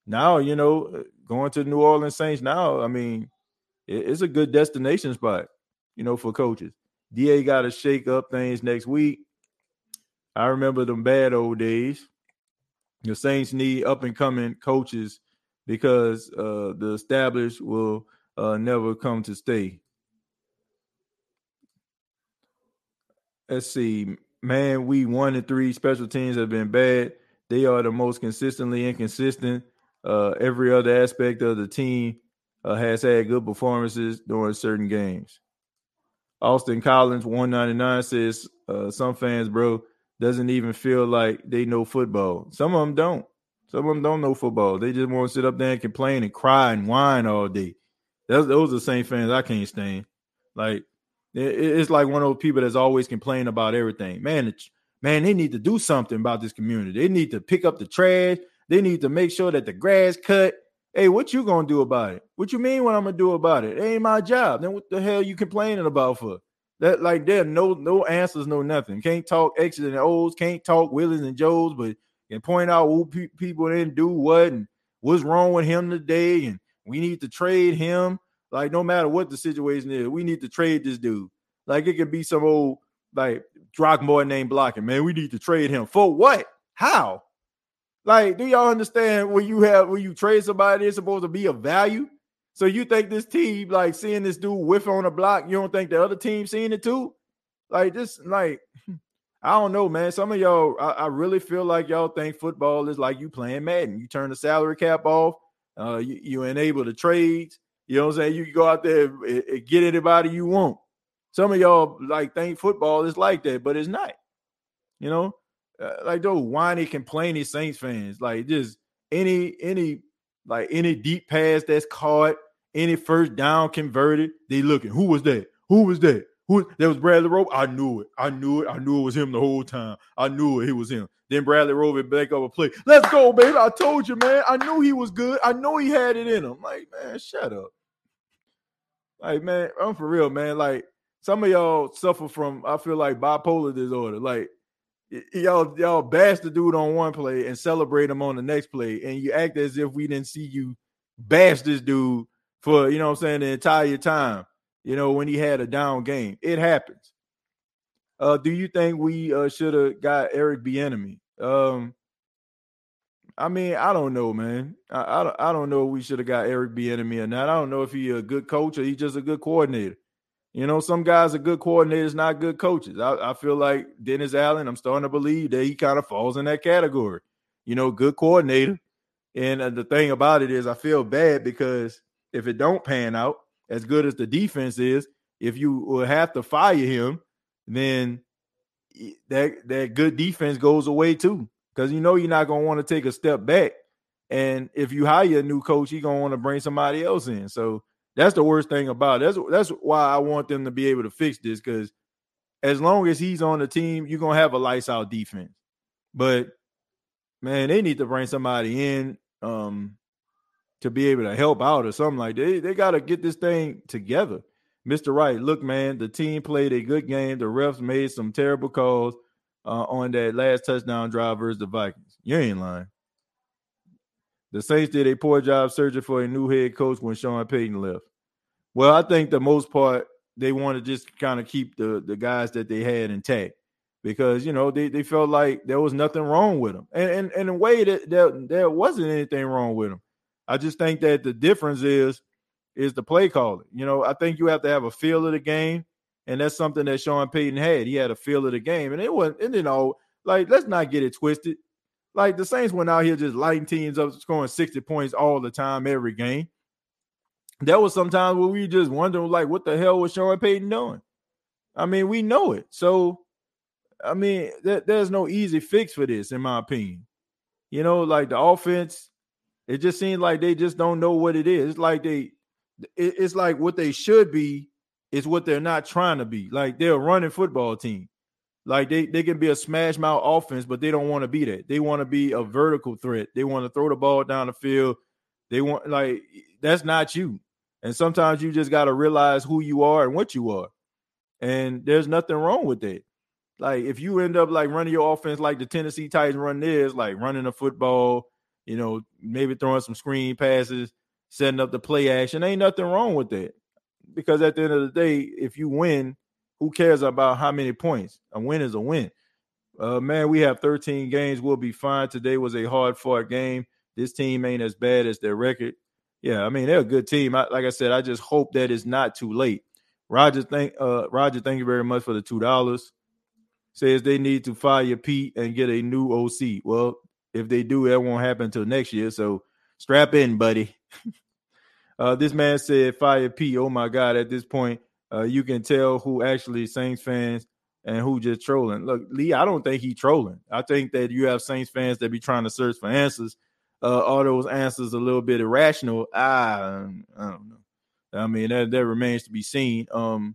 Speaker 1: Now, you know, going to the New Orleans Saints now, I mean, it's a good destination spot, you know, for coaches. DA got to shake up things next week. I remember them bad old days. The Saints need up and coming coaches because uh, the established will uh, never come to stay. Let's see, man. We one and three special teams have been bad. They are the most consistently inconsistent. Uh, every other aspect of the team uh, has had good performances during certain games. Austin Collins, 199, says uh, some fans, bro, doesn't even feel like they know football. Some of them don't. Some of them don't know football. They just want to sit up there and complain and cry and whine all day. That's, those are the same fans I can't stand. Like, it's like one of those people that's always complaining about everything. Man, man, they need to do something about this community. They need to pick up the trash. They need to make sure that the grass cut. Hey, what you gonna do about it? What you mean what I'm gonna do about it? It ain't my job. Then what the hell you complaining about for? That like there no no answers, no nothing. Can't talk X's and O's, can't talk Willies and Joes, but can point out who pe- people didn't do what and what's wrong with him today, and we need to trade him. Like no matter what the situation is, we need to trade this dude. Like it could be some old like Throckmorton named blocking. Man, we need to trade him for what? How? Like, do y'all understand when you have when you trade somebody, it's supposed to be of value? So you think this team, like seeing this dude whiff on a block, you don't think the other team seeing it too? Like this, like I don't know, man. Some of y'all, I, I, really feel like y'all think football is like you playing Madden. You turn the salary cap off, uh, you, you enable the trades. You know what I'm saying? You go out there and, and get anybody you want. Some of y'all like think football is like that, but it's not. You know, uh, like those whiny, complaining Saints fans, like just any any like any deep pass that's caught, any first down converted, they looking. Who was that? Who was that? Who that was Bradley Roby? I knew it. I knew it. I knew it was him the whole time. I knew it. It was him. Then Bradley Roby back up a play. Let's go, baby. I told you, man. I knew he was good. I know he had it in him. Like, man, shut up. Like, man, I'm for real, man. Like, some of y'all suffer from, I feel like bipolar disorder. Like, y'all y'all bash the dude on one play and celebrate him on the next play, and you act as if we didn't see you bash this dude for you know I'm saying the entire time. You know when he had a down game, it happens. Uh, do you think we uh, should have got Eric Bieniemy? Um, I mean, I don't know, man. I I don't, I don't know if we should have got Eric Bieniemy or not. I don't know if he's a good coach or he's just a good coordinator. You know, some guys are good coordinators, not good coaches. I, I feel like Dennis Allen, I'm starting to believe that he kind of falls in that category. You know, good coordinator. And uh, the thing about it is, I feel bad because if it don't pan out, as good as the defense is, if you will have to fire him, then that that good defense goes away too. Because you know you're not gonna want to take a step back. And if you hire a new coach, you're gonna want to bring somebody else in. So that's the worst thing about it. That's that's why I want them to be able to fix this because as long as he's on the team, you're gonna have a lights out defense. But man, they need to bring somebody in um to be able to help out or something like that. They, they got to get this thing together. Mr. Wright, look, man, the team played a good game. The refs made some terrible calls uh, on that last touchdown drive versus the Vikings. You ain't lying. The Saints did a poor job searching for a new head coach when Sean Payton left. Well, I think the most part they want to just kind of keep the the guys that they had intact because you know they, they felt like there was nothing wrong with them, and and, and in a way that there, there wasn't anything wrong with them. I just think that the difference is is the play calling. You know, I think you have to have a feel of the game, and that's something that Sean Payton had. He had a feel of the game, and it wasn't. And you know, like let's not get it twisted. Like the Saints went out here just lighting teams up, scoring 60 points all the time, every game. There was sometimes where we just wondering, like, what the hell was Sean Payton doing? I mean, we know it. So, I mean, th- there's no easy fix for this, in my opinion. You know, like the offense, it just seems like they just don't know what it is. It's like they, it, it's like what they should be is what they're not trying to be. Like they're a running football team. Like they, they can be a smash mouth offense, but they don't want to be that. They want to be a vertical threat. They want to throw the ball down the field. They want like that's not you. And sometimes you just got to realize who you are and what you are. And there's nothing wrong with that. Like if you end up like running your offense like the Tennessee Titans run theirs, like running a football, you know, maybe throwing some screen passes, setting up the play action, ain't nothing wrong with that. Because at the end of the day, if you win, who cares about how many points? A win is a win. Uh, man, we have 13 games. We'll be fine. Today was a hard fought game. This team ain't as bad as their record. Yeah, I mean they're a good team. I, like I said, I just hope that it's not too late. Roger, thank uh, Roger, thank you very much for the two dollars. Says they need to fire Pete and get a new OC. Well, if they do, that won't happen until next year. So strap in, buddy. uh, this man said fire Pete. Oh my God! At this point, uh, you can tell who actually Saints fans and who just trolling. Look, Lee, I don't think he trolling. I think that you have Saints fans that be trying to search for answers. Uh, all those answers a little bit irrational. I, I don't know. I mean, that that remains to be seen. Um,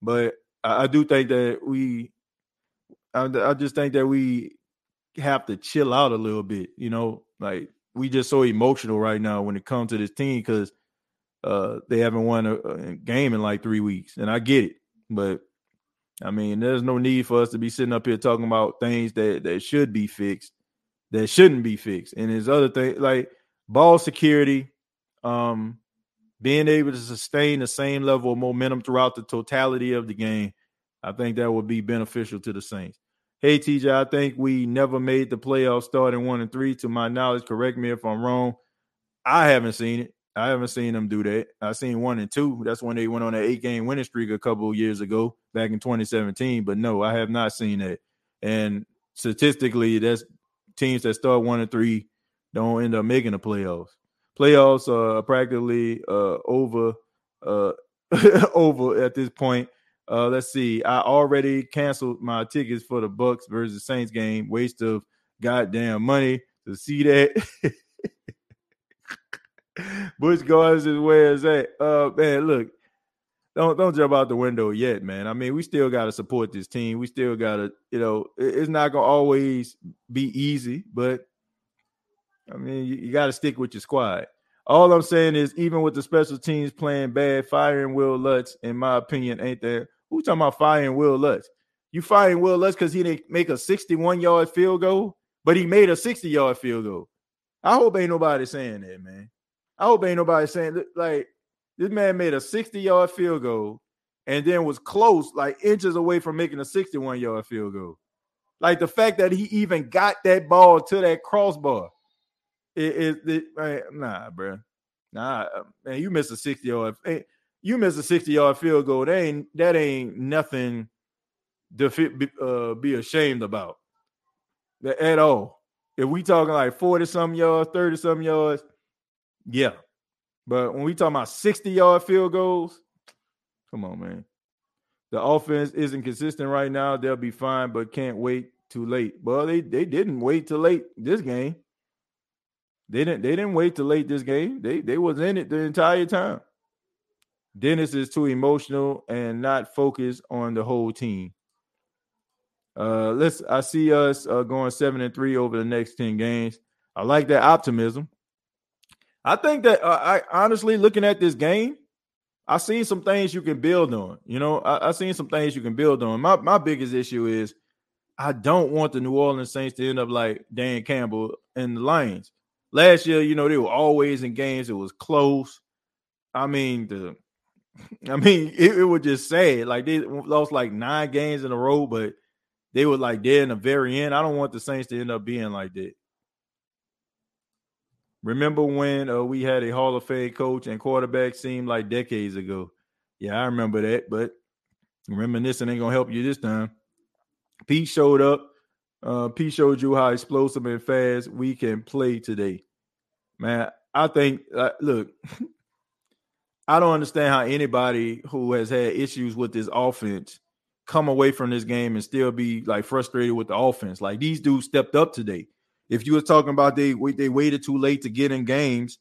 Speaker 1: but I, I do think that we, I, I just think that we have to chill out a little bit. You know, like we just so emotional right now when it comes to this team because uh, they haven't won a, a game in like three weeks, and I get it, but I mean, there's no need for us to be sitting up here talking about things that that should be fixed, that shouldn't be fixed, and there's other things like ball security, um, being able to sustain the same level of momentum throughout the totality of the game. I think that would be beneficial to the Saints. Hey TJ, I think we never made the playoffs starting one and three. To my knowledge, correct me if I'm wrong. I haven't seen it. I haven't seen them do that. I seen one and two. That's when they went on an eight game winning streak a couple years ago, back in 2017. But no, I have not seen that. And statistically, that's teams that start one and three don't end up making the playoffs. Playoffs are practically uh, over uh, over at this point. Uh, let's see. I already canceled my tickets for the Bucks versus Saints game. Waste of goddamn money to see that. Bush guards his way as that. Uh man, look, don't don't jump out the window yet, man. I mean, we still gotta support this team. We still gotta, you know, it's not gonna always be easy, but I mean, you, you gotta stick with your squad. All I'm saying is, even with the special teams playing bad, firing Wil Lutz, in my opinion, ain't there. Who talking about firing Wil Lutz? You firing Wil Lutz because he didn't make a 61 yard field goal, but he made a 60 yard field goal. I hope ain't nobody saying that, man. I hope ain't nobody saying like this man made a 60 yard field goal and then was close, like inches away from making a 61 yard field goal. Like the fact that he even got that ball to that crossbar. It it, it, nah, bro. Nah, man, you miss a 60 yard. You miss a 60 yard field goal. That ain't that ain't nothing to uh, be ashamed about at all. If we talking like 40 some yards, 30 some yards, yeah. But when we talk about 60 yard field goals, come on, man. The offense isn't consistent right now. They'll be fine, but can't wait too late. Well, they, they didn't wait too late this game. They didn't they didn't wait too late this game. They they was in it the entire time. Dennis is too emotional and not focused on the whole team. Uh let's I see us uh, going 7 and 3 over the next 10 games. I like that optimism. I think that uh, I honestly looking at this game, I seen some things you can build on. You know, I, I seen some things you can build on. My my biggest issue is I don't want the New Orleans Saints to end up like Dan Campbell and the Lions. Last year, you know, they were always in games. It was close. I mean, the I mean, it, it was just sad. Like they lost like nine games in a row, but they were like there in the very end. I don't want the Saints to end up being like that. Remember when uh, we had a Hall of Fame coach and quarterback seemed like decades ago? Yeah, I remember that, but reminiscing ain't gonna help you this time. Pete showed up. Uh, Pete showed you how explosive and fast we can play today. Man, I think, uh, look, I don't understand how anybody who has had issues with this offense come away from this game and still be like frustrated with the offense. Like these dudes stepped up today. If you were talking about they they waited too late to get in games,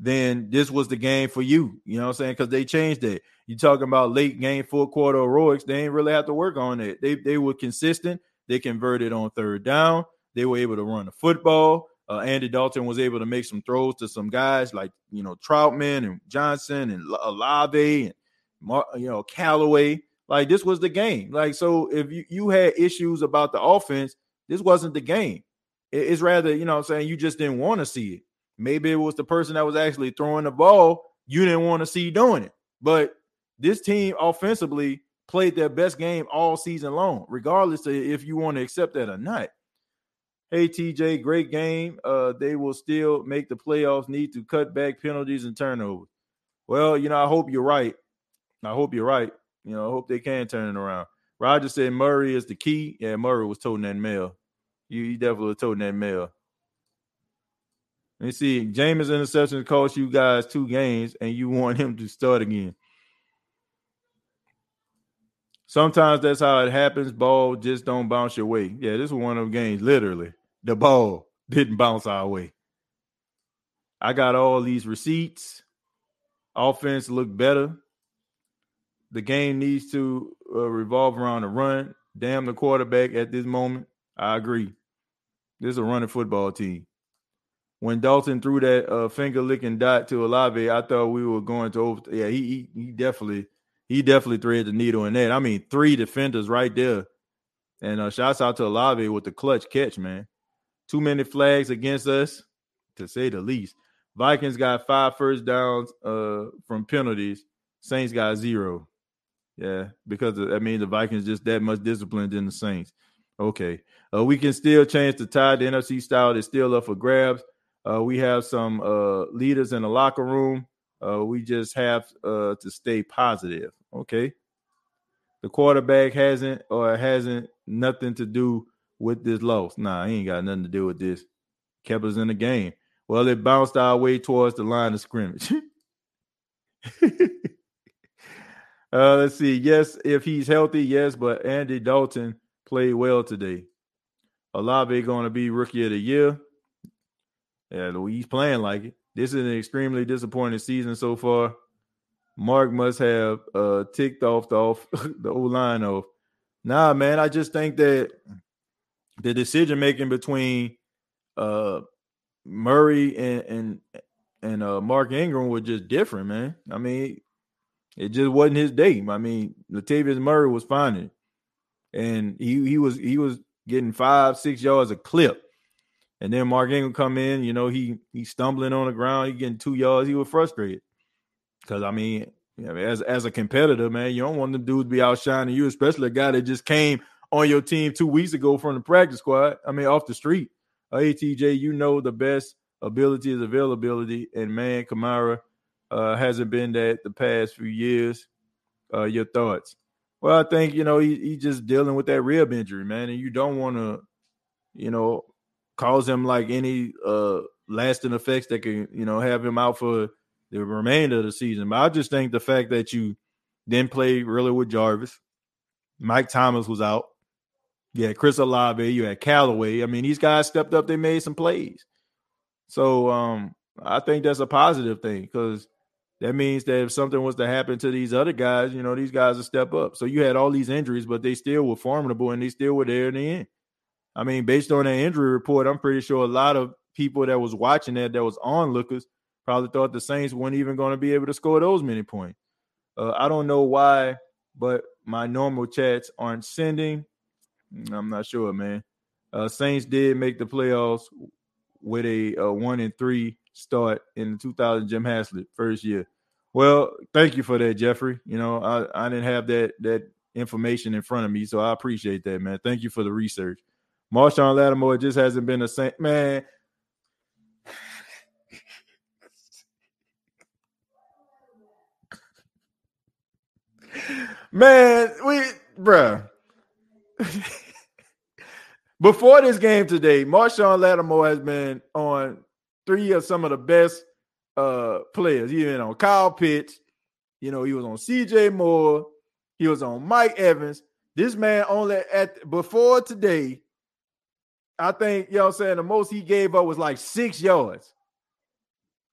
Speaker 1: then this was the game for you. You know what I'm saying? Because they changed it. You talking about late game, full quarter heroics? They ain't really have to work on it. They they were consistent. They converted on third down. They were able to run the football. Uh, Andy Dalton was able to make some throws to some guys like you know Trautman and Johnson and Olave and Mar- you know Callaway. Like this was the game. Like so, if you you had issues about the offense, this wasn't the game. It's rather, you know I'm saying, you just didn't want to see it. Maybe it was the person that was actually throwing the ball you didn't want to see doing it. But this team offensively played their best game all season long, regardless of if you want to accept that or not. Hey TJ, great game. Uh, they will still make the playoffs. Need to cut back penalties and turnovers. Well, you know, I hope you're right. I hope you're right. You know, I hope they can turn it around. Roger said Murray is the key. Yeah, Murray was toting that mail. You, you definitely told that mail. Let me see. Jameis interception cost you guys two games, and you want him to start again. Sometimes that's how it happens. Ball just don't bounce your way. Yeah, this was one of the games. Literally, the ball didn't bounce our way. I got all these receipts. Offense looked better. the game needs to uh, revolve around the run. Damn the quarterback at this moment. I agree. This is a running football team. When Dalton threw that uh, finger licking dot to Olave, I thought we were going to over. Yeah, he, he he definitely he definitely threaded the needle in that. I mean, three defenders right there, and uh, shouts out to Olave with the clutch catch, man. Too many flags against us, to say the least. Vikings got five first downs uh, from penalties. Saints got zero. Yeah, because that means the Vikings just that much disciplined than the Saints. Okay, uh, we can still change the tide. The NFC style is still up for grabs. Uh, we have some uh, leaders in the locker room. Uh, we just have uh, to stay positive. Okay. The quarterback hasn't or hasn't nothing to do with this loss. Nah, he ain't got nothing to do with this. Kept us in the game. Well, it bounced our way towards the line of scrimmage. uh, let's see. Yes, if he's healthy, yes, but Andy Dalton played well today. Olave going to be rookie of the year. Yeah, he's playing like it. This is an extremely disappointing season so far. Mark must have uh ticked off the off the line off. Nah, man, I just think that the decision making between uh Murray and and and uh Mark Ingram was just different, man. I mean, it just wasn't his day. I mean, Latavius Murray was finding, and he he was he was getting five six yards a clip. And then Mark Ingram come in, you know, he he's stumbling on the ground, he getting two yards. He was frustrated because I mean, as as a competitor, man, you don't want the dudes to be outshining you, especially a guy that just came on your team two weeks ago from the practice squad. I mean, off the street. Uh, ATJ, you know the best ability is availability, and man, Kamara uh, hasn't been that the past few years. Uh, your thoughts? Well, I think you know he, he's just dealing with that rib injury, man, and you don't want to, you know, cause him like any uh lasting effects that can you know have him out for the remainder of the season. But I just think the fact that you didn't play really with Jarvis, Mike Thomas was out. Yeah, Chris Olave, you had Callaway. I mean, these guys stepped up, they made some plays. So um, I think that's a positive thing because that means that if something was to happen to these other guys, you know, these guys will step up. So you had all these injuries, but they still were formidable and they still were there in the end. I mean, based on that injury report, I'm pretty sure a lot of people that was watching that that was onlookers probably thought the Saints weren't even going to be able to score those many points. Uh, I don't know why, but my normal chats aren't sending. I'm not sure, man. Uh, Saints did make the playoffs with a, a, one and three start in the 2000 Jim Haslett first year. Well, thank you for that, Jeffrey. You know, I, I didn't have that that information in front of me, so I appreciate that, man. Thank you for the research. Marshon Lattimore just hasn't been the same, man. Man, we, bruh. Before this game today, Marshon Lattimore has been on three of some of the best uh players. He been on Kyle Pitts, you know, he was on DJ Moore, he was on Mike Evans. This man only at before today, I think you know I'm saying the most he gave up was like six yards.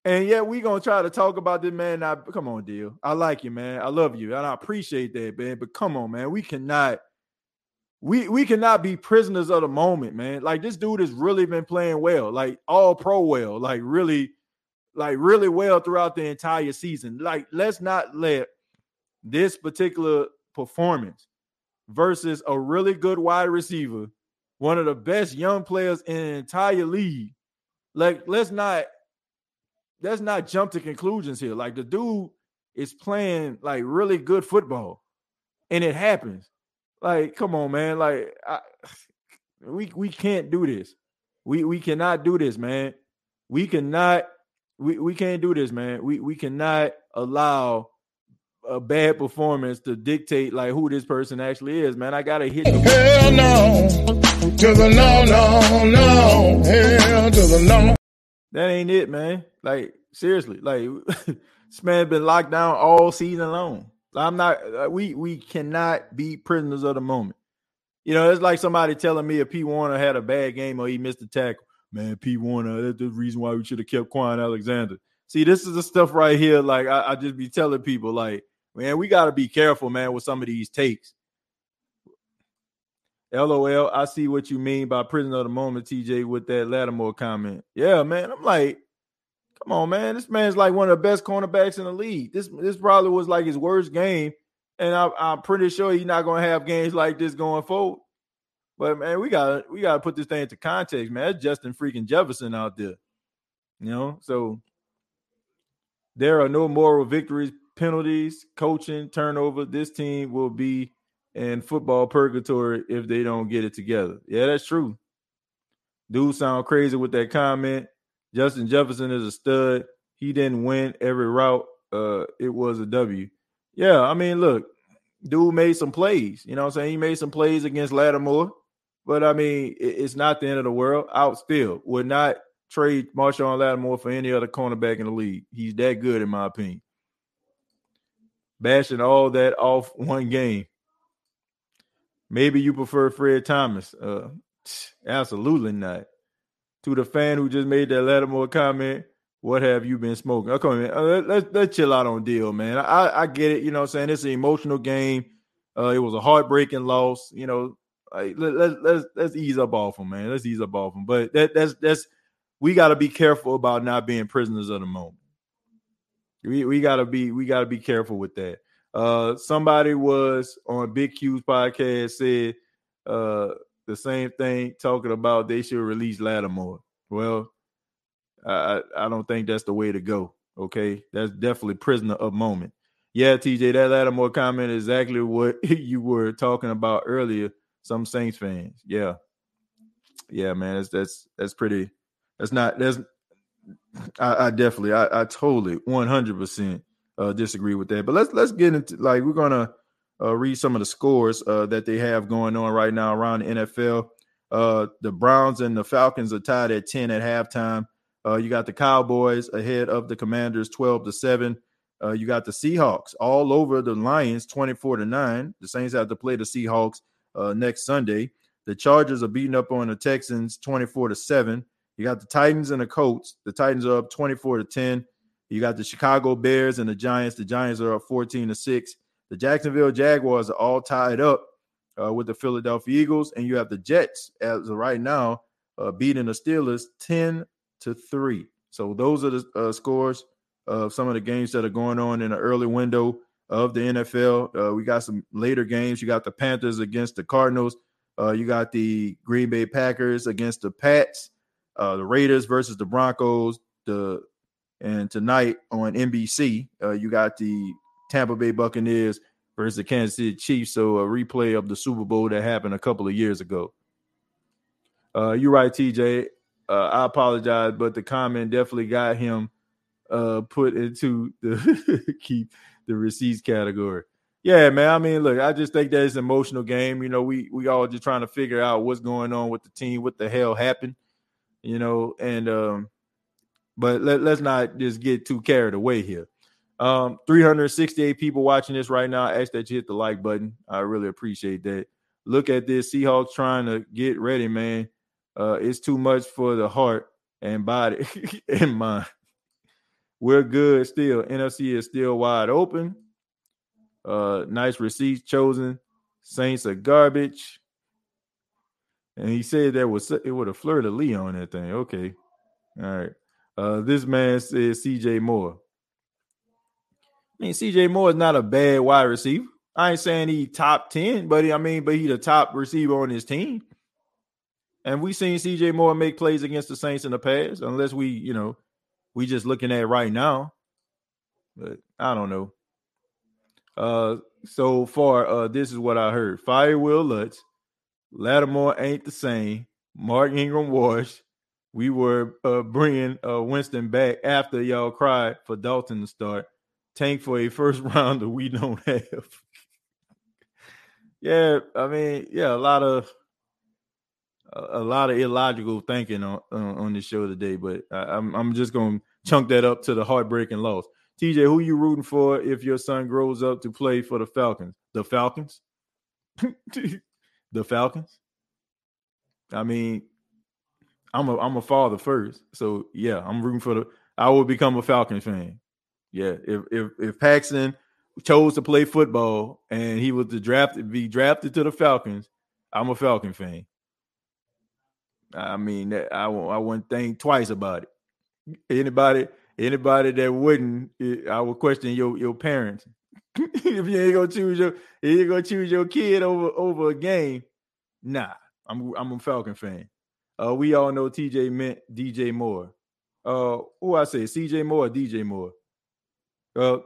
Speaker 1: And yet we gonna try to talk about this man. Now, come on, deal. I like you, man. I love you, and I appreciate that, man. But come on, man. We cannot, we we cannot be prisoners of the moment, man. Like this dude has really been playing well, like all pro well, like really, like really well throughout the entire season. Like, let's not let this particular performance versus a really good wide receiver, one of the best young players in the entire league. Like, let's not let's not jump to conclusions here. Like the dude is playing like really good football, and it happens. Like, come on, man. Like, I, we we can't do this. We we cannot do this, man. We cannot. We, we can't do this, man. We we cannot allow a bad performance to dictate like who this person actually is, man. I gotta hit the
Speaker 11: hell no to the no no no hell to the no.
Speaker 1: That ain't it, man. Like seriously, like this man been locked down all season long. I'm not. Uh, we we cannot be prisoners of the moment. You know, it's like somebody telling me if Pete Werner had a bad game or he missed a tackle. Man, Pete Werner, that's the reason why we should have kept Kwon Alexander. See, this is the stuff right here. Like I, I just be telling people, like Man, we got to be careful, man, with some of these takes. LOL, I see what you mean by prisoner of the moment, TJ, with that Lattimore comment. Yeah, man. I'm like, come on, man. This man's like one of the best cornerbacks in the league. This this probably was like his worst game. And I, I'm pretty sure he's not gonna have games like this going forward. But man, we gotta we gotta put this thing into context, man. That's Justin freaking Jefferson out there. You know, so there are no moral victories, penalties, coaching, turnover. This team will be in football purgatory if they don't get it together. Yeah, that's true. Dude sound crazy with that comment. Justin Jefferson is a stud. He didn't win every route. Uh, it was a W. Yeah, I mean, look, dude made some plays. You know what I'm saying? He made some plays against Lattimore. But I mean, it's not the end of the world. Out still would not trade Marshon Lattimore for any other cornerback in the league. He's that good, in my opinion. Bashing all that off one game. Maybe you prefer Fred Thomas. Uh, absolutely not. To the fan who just made that Lattimore comment, what have you been smoking? Okay, man. Uh, let's let's chill out on deal, man. I, I get it. You know, I'm saying it's an emotional game. Uh, it was a heartbreaking loss. You know, like, let, let, let's let's ease up off them, man. Let's ease up off them. But that that's that's we got to be careful about not being prisoners of the moment. We we gotta be we gotta be careful with that. Uh, somebody was on Big Q's podcast said uh the same thing, talking about they should release Lattimore. Well, I I don't think that's the way to go. Okay, that's definitely prisoner of moment. Yeah, TJ, that Lattimore comment is exactly what you were talking about earlier. Some Saints fans, yeah, yeah, man, that's that's that's pretty. That's not that's. I, I definitely, I, I totally, one hundred percent uh, disagree with that. But let's let's get into like we're gonna uh, read some of the scores uh, that they have going on right now around the NFL. Uh, the Browns and the Falcons are tied at ten at halftime. Uh, you got the Cowboys ahead of the Commanders, twelve to seven. Uh, you got the Seahawks all over the Lions, twenty-four to nine. The Saints have to play the Seahawks next Sunday. The Chargers are beating up on the Texans, twenty-four to seven. You got the Titans and the Colts. The Titans are up 24 to 10. You got the Chicago Bears and the Giants. The Giants are up 14 to 6. The Jacksonville Jaguars are all tied up uh, with the Philadelphia Eagles. And you have the Jets as of right now uh, beating the Steelers 10 to 3. So those are the uh, scores of some of the games that are going on in the early window of the NFL. Uh, we got some later games. You got the Panthers against the Cardinals. Uh, you got the Green Bay Packers against the Pats. Uh, the Raiders versus the Broncos. The and tonight on NBC, uh, you got the Tampa Bay Buccaneers versus the Kansas City Chiefs. So a replay of the Super Bowl that happened a couple of years ago. Uh, you're right, TJ. Uh, I apologize, but the comment definitely got him put into the keep the receipts category. Yeah, man. I mean, look, I just think that it's an emotional game. You know, we we all just trying to figure out what's going on with the team, what the hell happened, you know, and um, but let, let's not just get too carried away here. Um, 368 people watching this right now. I ask that you hit the like button. I really appreciate that. Look at this Seahawks trying to get ready, man. Uh, it's too much for the heart and body and mind. We're good still. NFC is still wide open. Uh, nice receipts chosen. Saints are garbage. And he said that was it would have flirted Lee on that thing. Okay. All right. Uh, this man says CJ Moore. I mean, CJ Moore is not a bad wide receiver. I ain't saying he top 10, but he, I mean, but he the top receiver on his team. And we seen CJ Moore make plays against the Saints in the past, unless we, you know, we just looking at right now. But I don't know. Uh so far, uh, this is what I heard. Fire Wil Lutz, Lattimore ain't the same. Mark Ingram Wash, we were uh, bringing uh, Winston back after y'all cried for Dalton to start. Tank for a first rounder we don't have. yeah, I mean, yeah, a lot of a, lot of illogical thinking on on this show today, but I, I'm I'm just gonna chunk that up to the heartbreaking loss. TJ, who you rooting for if your son grows up to play for the Falcons? The Falcons? the Falcons? I mean, I'm a I'm a father first. So yeah, I'm rooting for the I will become a Falcon fan. Yeah, if if if Paxton chose to play football and he was to draft be drafted to the Falcons, I'm a Falcon fan. I mean, I I wouldn't think twice about it. Anybody anybody that wouldn't, I would question your your parents. if you ain't gonna choose your if you gonna choose your kid over over a game, nah. I'm I'm a Falcon fan. Uh, we all know TJ meant DJ Moore. Uh, who I say, CJ Moore, DJ Moore. Uh,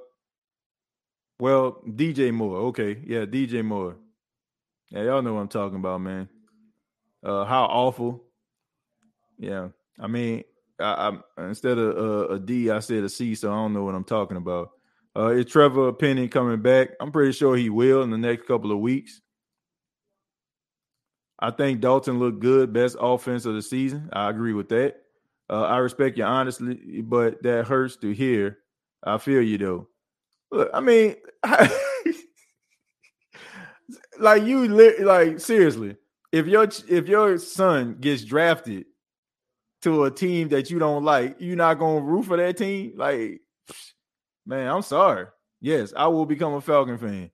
Speaker 1: well, DJ Moore. Okay, yeah, DJ Moore. Yeah, y'all know what I'm talking about, man. Uh, how awful. Yeah, I mean, I, I instead of uh, a D, I said a C, so I don't know what I'm talking about. Uh, is Trevor Penning coming back? I'm pretty sure he will in the next couple of weeks. I think Dalton looked good, best offense of the season. I agree with that. Uh, I respect you honestly, but that hurts to hear. I feel you though. Look, I mean, like you, like seriously, if your if your son gets drafted to a team that you don't like, you're not gonna root for that team. Like, man, I'm sorry. Yes, I will become a Falcon fan.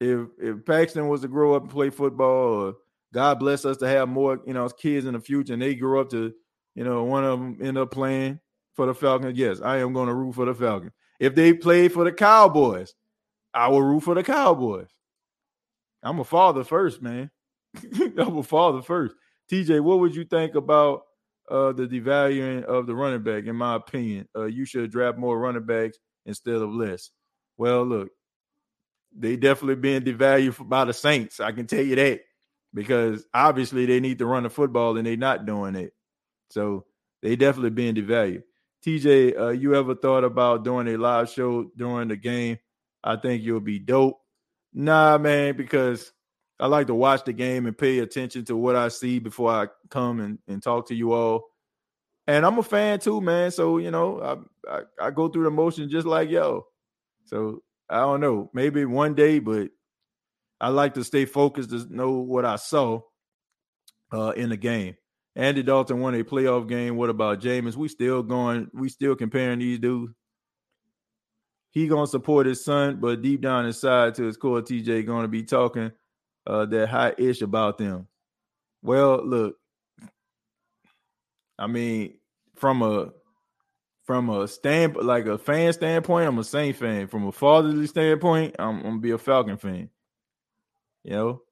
Speaker 1: If if Paxton was to grow up and play football, or God bless us to have more, you know, kids in the future, and they grow up to, you know, one of them end up playing for the Falcons. Yes, I am to root for the Falcons. If they play for the Cowboys, I will root for the Cowboys. I'm a father first, man. I'm a father first. TJ, what would you think about uh, the devaluing of the running back? In my opinion, uh, you should draft more running backs instead of less. Well, look, they definitely being devalued by the Saints. I can tell you that because obviously they need to run the football and they're not doing it. So they definitely being devalued. TJ, uh, you ever thought about doing a live show during the game? I think you'll be dope. Nah, man, because I like to watch the game and pay attention to what I see before I come and, and talk to you all. And I'm a fan too, man. So, you know, I, I, I go through the motion just like yo. So I don't know. Maybe one day, but I like to stay focused to know what I saw uh, in the game. Andy Dalton won a playoff game. What about Jameis? We still going, we still comparing these dudes. He gonna support his son, but deep down inside to his core, TJ gonna be talking uh, that high ish about them. Well, look, I mean, from a from a stand like a fan standpoint, I'm a Saint fan. From a fatherly standpoint, I'm, I'm gonna be a Falcon fan. You know,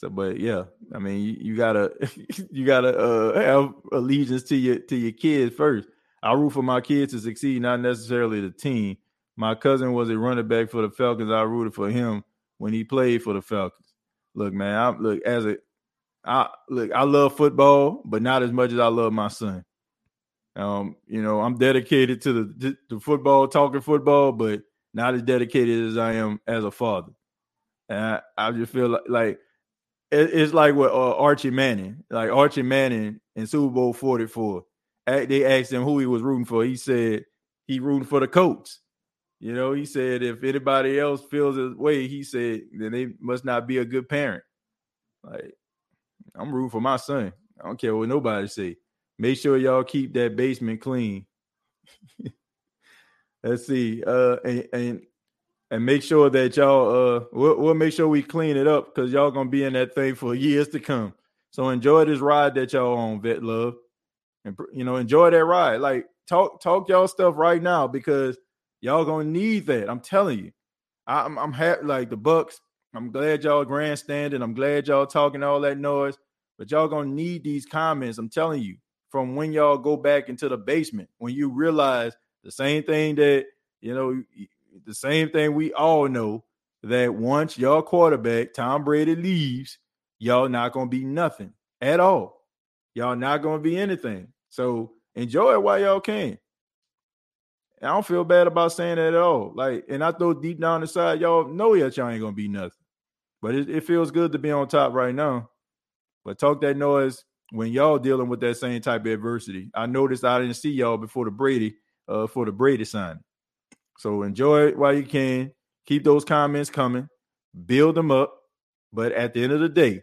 Speaker 1: so, but yeah, I mean, you, you gotta you gotta uh, have allegiance to your to your kids first. I root for my kids to succeed, not necessarily the team. My cousin was a running back for the Falcons. I rooted for him when he played for the Falcons. Look, man, I look as a I look, I love football, but not as much as I love my son. Um, you know, I'm dedicated to the to football, talking football, but not as dedicated as I am as a father. And I, I just feel like, like it, it's like what uh, Archie Manning, like Archie Manning in Super Bowl 44. They asked him who he was rooting for. He said he rooting for the coach. You know, he said if anybody else feels his way, he said then they must not be a good parent. Like I'm rooting for my son. I don't care what nobody say. Make sure y'all keep that basement clean. Let's see. Uh, and, and and make sure that y'all uh we'll, we'll make sure we clean it up because y'all gonna be in that thing for years to come. So enjoy this ride that y'all on, vet love, and you know enjoy that ride. Like talk talk y'all stuff right now because y'all gonna need that. I'm telling you. I'm I'm happy like the Bucks. I'm glad y'all grandstanding. I'm glad y'all talking all that noise, but y'all gonna need these comments. I'm telling you from when y'all go back into the basement when you realize the same thing that you know the same thing we all know that once your quarterback Tom Brady leaves, y'all not gonna be nothing at all. Y'all not gonna be anything. So enjoy it while y'all can. I don't feel bad about saying that at all. Like, and I throw deep down inside, y'all know that y'all ain't gonna be nothing. But it, it feels good to be on top right now. But talk that noise when y'all dealing with that same type of adversity. I noticed I didn't see y'all before the Brady, uh, for the Brady sign. So enjoy it while you can. Keep those comments coming. Build them up. But at the end of the day,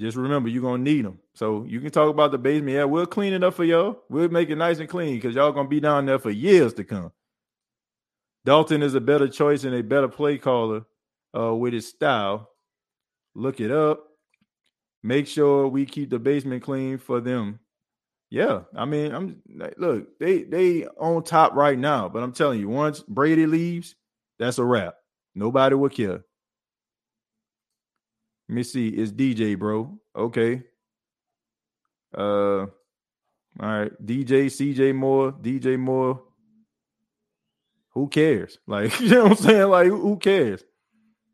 Speaker 1: just remember you're gonna need them. So you can talk about the basement. Yeah, we'll clean it up for y'all. We'll make it nice and clean because y'all gonna be down there for years to come. Dalton is a better choice and a better play caller uh, with his style. Look it up. Make sure we keep the basement clean for them. Yeah, I mean, I'm look, they they on top right now, but I'm telling you, once Brady leaves, that's a wrap. Nobody will care. Let me see. It's DJ, bro. Okay. Uh, all right. DJ, CJ Moore, DJ Moore. Who cares? Like, you know what I'm saying? Like, who cares?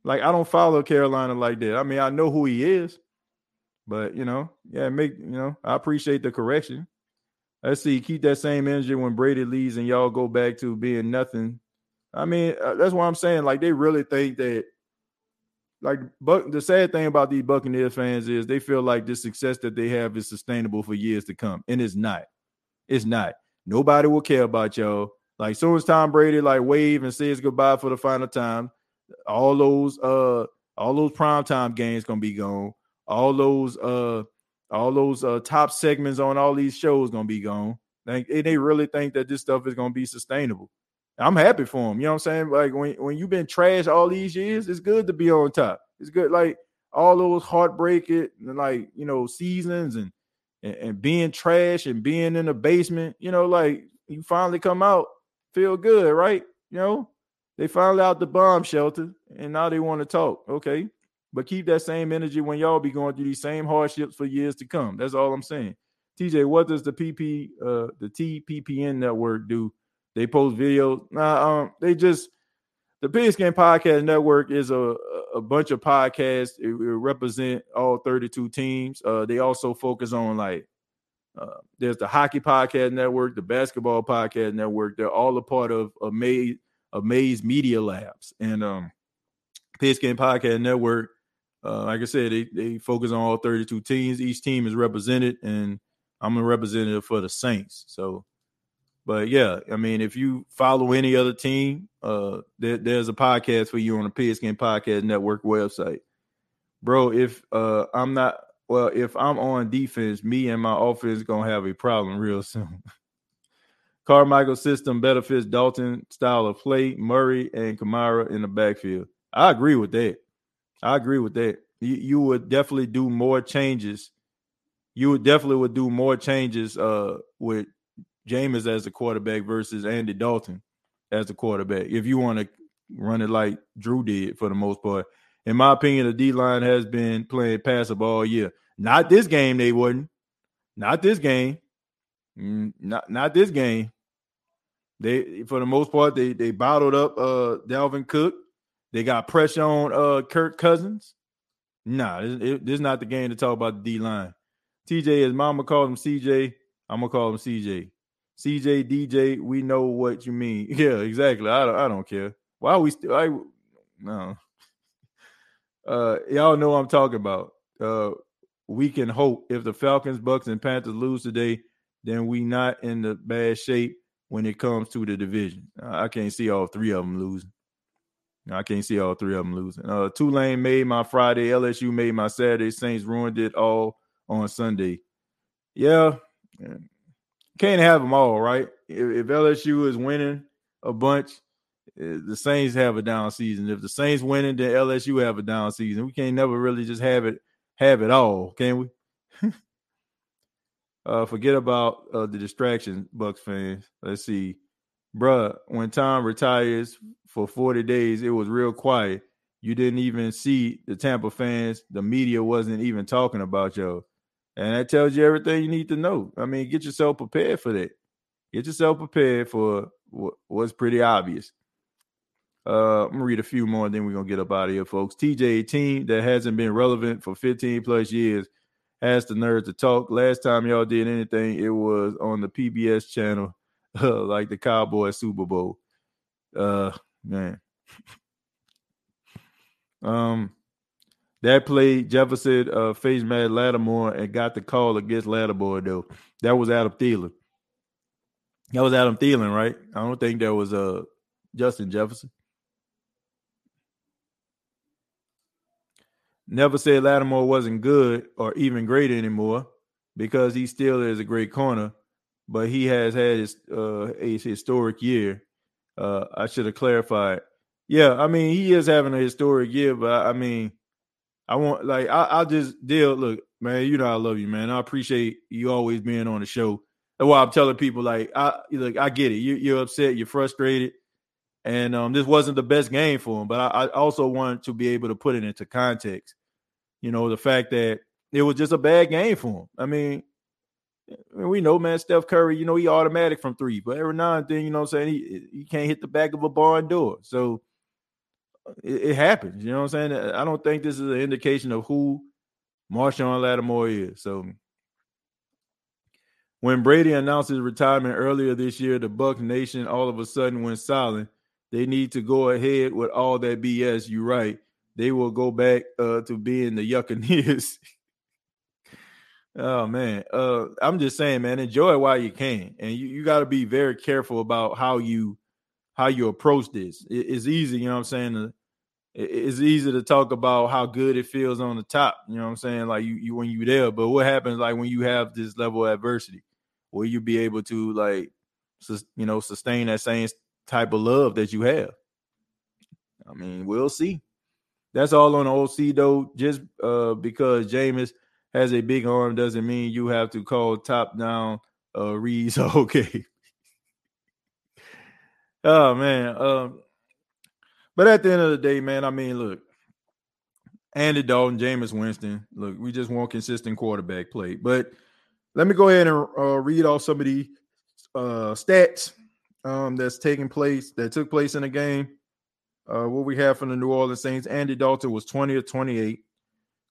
Speaker 1: Like, I don't follow Carolina like that. I mean, I know who he is, but you know, yeah, make you know, I appreciate the correction. Let's see, keep that same energy when Brady leaves and y'all go back to being nothing. I mean, uh, that's what I'm saying. Like, they really think that like but the sad thing about these Buccaneers fans is they feel like the success that they have is sustainable for years to come. And it's not. It's not. Nobody will care about y'all. Like soon as Tom Brady like wave and says goodbye for the final time, all those uh all those prime time games gonna be gone. All those uh all those uh top segments on all these shows gonna be gone. Like and they really think that this stuff is gonna be sustainable. I'm happy for him. You know what I'm saying? Like when, when you've been trash all these years, it's good to be on top. It's good. Like all those heartbreak heartbreaking like, you know, seasons and, and, and being trash and being in the basement, you know, like you finally come out, feel good, right? You know, they finally out the bomb shelter and now they want to talk. Okay. But keep that same energy when y'all be going through these same hardships for years to come. That's all I'm saying. TJ, what does the PP uh the TPPN network do they post videos. Nah, um, they just the Pigskin Podcast Network is a a bunch of podcasts. It, it represent all 32 teams. Uh, they also focus on like uh, there's the Hockey Podcast Network, the Basketball Podcast Network. They're all a part of a Maze, a Maze Media Labs and um, Podcast Network. Uh, like I said, they, they focus on all 32 teams. Each team is represented, and I'm a representative for the Saints. So but yeah, I mean, if you follow any other team, uh, there, there's a podcast for you on the Pigskin Podcast Network website, bro. If uh, I'm not well, if I'm on defense, me and my offense gonna have a problem real soon. Carmichael system better fits Dalton style of play, Murray and Kamara in the backfield. I agree with that. I agree with that. You, you would definitely do more changes. You would definitely would do more changes uh with Jameis as the quarterback versus Andy Dalton as the quarterback. If you want to run it like Drew did for the most part. In my opinion, the D line has been playing passive all year. Not this game, they wouldn't. Not this game. Mm, not not this game. They for the most part they they bottled up uh Dalvin Cook. They got pressure on uh Kirk Cousins. Nah, this, it, this is not the game to talk about the D line. TJ, as mama called him CJ, I'm gonna call him CJ. CJ DJ, we know what you mean. Yeah, exactly. I don't, I don't care. Why we still I no. Uh y'all know what I'm talking about. Uh we can hope if the Falcons, Bucks, and Panthers lose today, then we not in the bad shape when it comes to the division. I can't see all three of them losing. I can't see all three of them losing. Uh, Tulane made my Friday, LSU made my Saturday, Saints ruined it all on Sunday. Yeah, can't have them all, right? If, if LSU is winning a bunch, eh, the Saints have a down season. If the Saints winning, then LSU have a down season. We can't never really just have it have it all, can we? uh, forget about uh, the distraction, Bucks fans. Let's see, bruh. When Tom retires for forty days, it was real quiet. You didn't even see the Tampa fans. The media wasn't even talking about y'all. And that tells you everything you need to know. I mean, get yourself prepared for that. Get yourself prepared for what's pretty obvious. Uh, I'm gonna read a few more, and then we're gonna get up out of here, folks. TJ, team that hasn't been relevant for 15 plus years, has the nerve to talk. Last time y'all did anything, it was on the PBS channel, uh, like the Cowboy Super Bowl. Uh, man. um, that played Jefferson uh, face Matt Lattimore and got the call against Lattimore though. That was Adam Thielen. That was Adam Thielen, right? I don't think that was uh Justin Jefferson. Never said Lattimore wasn't good or even great anymore because he still is a great corner, but he has had his uh, a historic year. Uh, I should have clarified. Yeah, I mean he is having a historic year, but I mean, I want like I, I'll just deal. Look, man, you know I love you, man. I appreciate you always being on the show. That's why I'm telling people like I look, I get it. You, you're upset, you're frustrated, and um, this wasn't the best game for him. But I, I also wanted to be able to put it into context. You know, the fact that it was just a bad game for him. I mean, we know, man, Steph Curry, you know, he automatic from three, but every now and then, you know what I'm saying, he, he can't hit the back of a barn door. So it, it, happens, you know what I'm saying? I don't think this is an indication of who Marshon Lattimore is. So when Brady announced his retirement earlier this year, the Buck Nation all of a sudden went silent. They need to go ahead with all that BS. You're right. They will go back uh, to being the Yuccaneers. Oh man, uh, I'm just saying, man, enjoy it while you can, and you, you got to be very careful about how you how you approach this. It, it's easy, you know what I'm saying. It, it's easy to talk about how good it feels on the top, you know what I'm saying, like you, you when you there. But what happens like when you have this level of adversity? Will you be able to like, sus, you know, sustain that same type of love that you have? I mean, we'll see. That's all on the OC though. Just uh, because Jameis has a big arm doesn't mean you have to call top down uh okay. Oh man. Um but at the end of the day, man, I mean, look, Andy Dalton, Jameis Winston, look, we just want consistent quarterback play. But let me go ahead and uh, read off some of the uh, stats um, that's taking place that took place in the game. Uh, what we have from the New Orleans Saints, Andy Dalton was 20 of 28,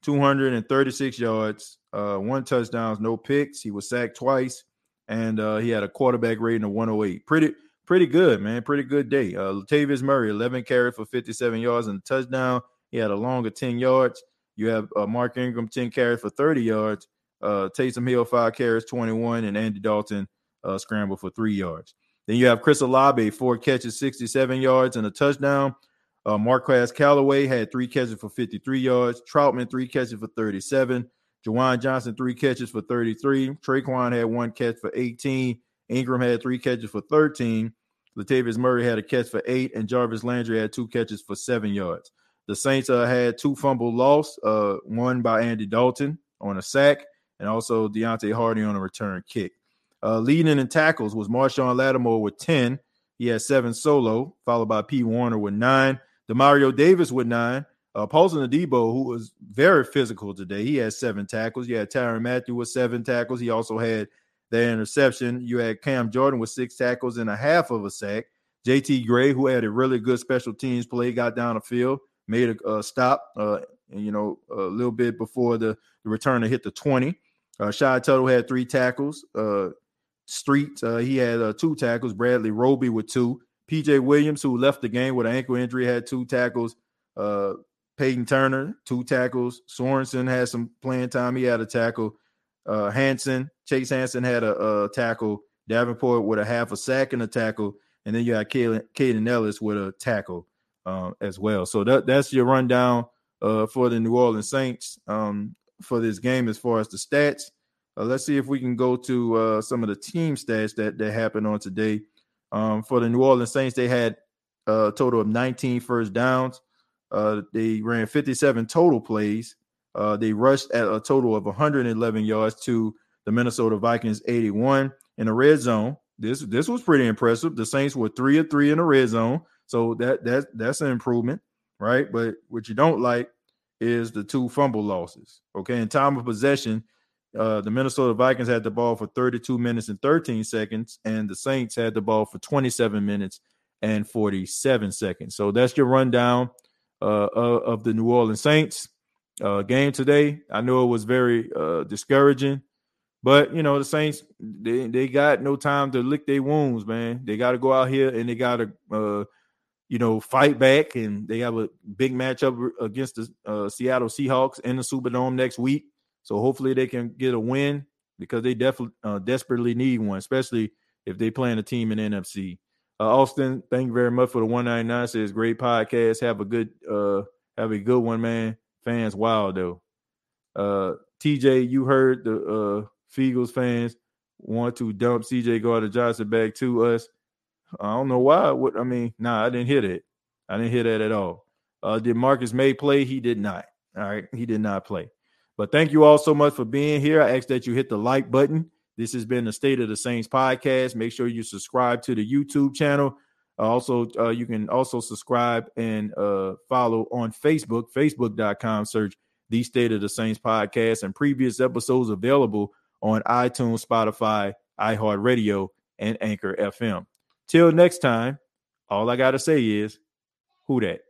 Speaker 1: 236 yards, uh, one touchdowns, no picks. He was sacked twice, and uh, he had a quarterback rating of 108. Pretty, pretty good, man. Pretty good day. Uh, Latavius Murray, 11 carries for 57 yards and a touchdown. He had a longer 10 yards. You have uh, Mark Ingram, 10 carries for 30 yards. Uh, Taysom Hill, five carries, 21, and Andy Dalton uh, scrambled for three yards. Then you have Chris Olave, four catches, 67 yards, and a touchdown. Uh, Marquez Callaway had three catches for 53 yards. Trautman, three catches for 37. Juwan Johnson, three catches for 33. Tre'Quan had one catch for 18. Ingram had three catches for 13. Latavius Murray had a catch for eight, and Jarvis Landry had two catches for seven yards. The Saints uh, had two fumble loss, uh, one by Andy Dalton on a sack, and also Deonte Harty on a return kick. Uh, leading in tackles was Marshon Lattimore with 10. He had seven solo, followed by Pete Werner with nine. Demario Davis with nine. Uh, Paulson Adebo, who was very physical today, he had seven tackles. You had Tyrann Mathieu with seven tackles. He also had the interception. You had Cam Jordan with six tackles and a half of a sack. JT Gray, who had a really good special teams play, got down the field, made a, a stop, uh, you know, a little bit before the, the return to hit the 20. Uh, Shy Tuttle had three tackles. Uh, Street, uh, he had uh, two tackles. Bradley Roby with two. PJ Williams, who left the game with an ankle injury, had two tackles. Uh, Peyton Turner, two tackles. Sorensen had some playing time. He had a tackle. Uh, Hansen, Chase Hansen had a, a, tackle. Davenport with a half a sack and a tackle. And then you had Kaden Elliss with a tackle uh, as well. So that, that's your rundown uh, for the New Orleans Saints um, for this game as far as the stats. Uh, let's see if we can go to uh, some of the team stats that, that happened on today. Um, for the New Orleans Saints, they had a total of 19 first downs. Uh, they ran 57 total plays. Uh, they rushed at a total of 111 yards to the Minnesota Vikings 81 in the red zone. This this was pretty impressive. The Saints were three of three in the red zone, so that that that's an improvement, right? But what you don't like is the two fumble losses. Okay, in time of possession, uh, the Minnesota Vikings had the ball for 32 minutes and 13 seconds, and the Saints had the ball for 27 minutes and 47 seconds. So that's your rundown uh, of the New Orleans Saints uh, game today. I know it was very uh, discouraging, but you know the Saints they they got no time to lick their wounds, man. They got to go out here and they got to uh, you know fight back, and they have a big matchup against the uh, Seattle Seahawks in the Superdome next week. So hopefully they can get a win because they definitely uh, desperately need one, especially if they play in a team in NFC. Uh, Austin, thank you very much for the 199. Says great podcast. Have a good uh have a good one, man. Fans wild though. Uh TJ, you heard the Feagles fans want to dump CJ Gardner Johnson back to us. I don't know why. What I mean, nah, I didn't hear that. I didn't hear that at all. Uh, did Marcus Maye play? He did not. All right, he did not play. But thank you all so much for being here. I ask that you hit the like button. This has been the State of the Saints podcast. Make sure you subscribe to the YouTube channel. Also, uh, you can also subscribe and uh, follow on Facebook, facebook.com, search the State of the Saints podcast and previous episodes available on iTunes, Spotify, iHeartRadio, and Anchor FM. Till next time, all I got to say is, who that?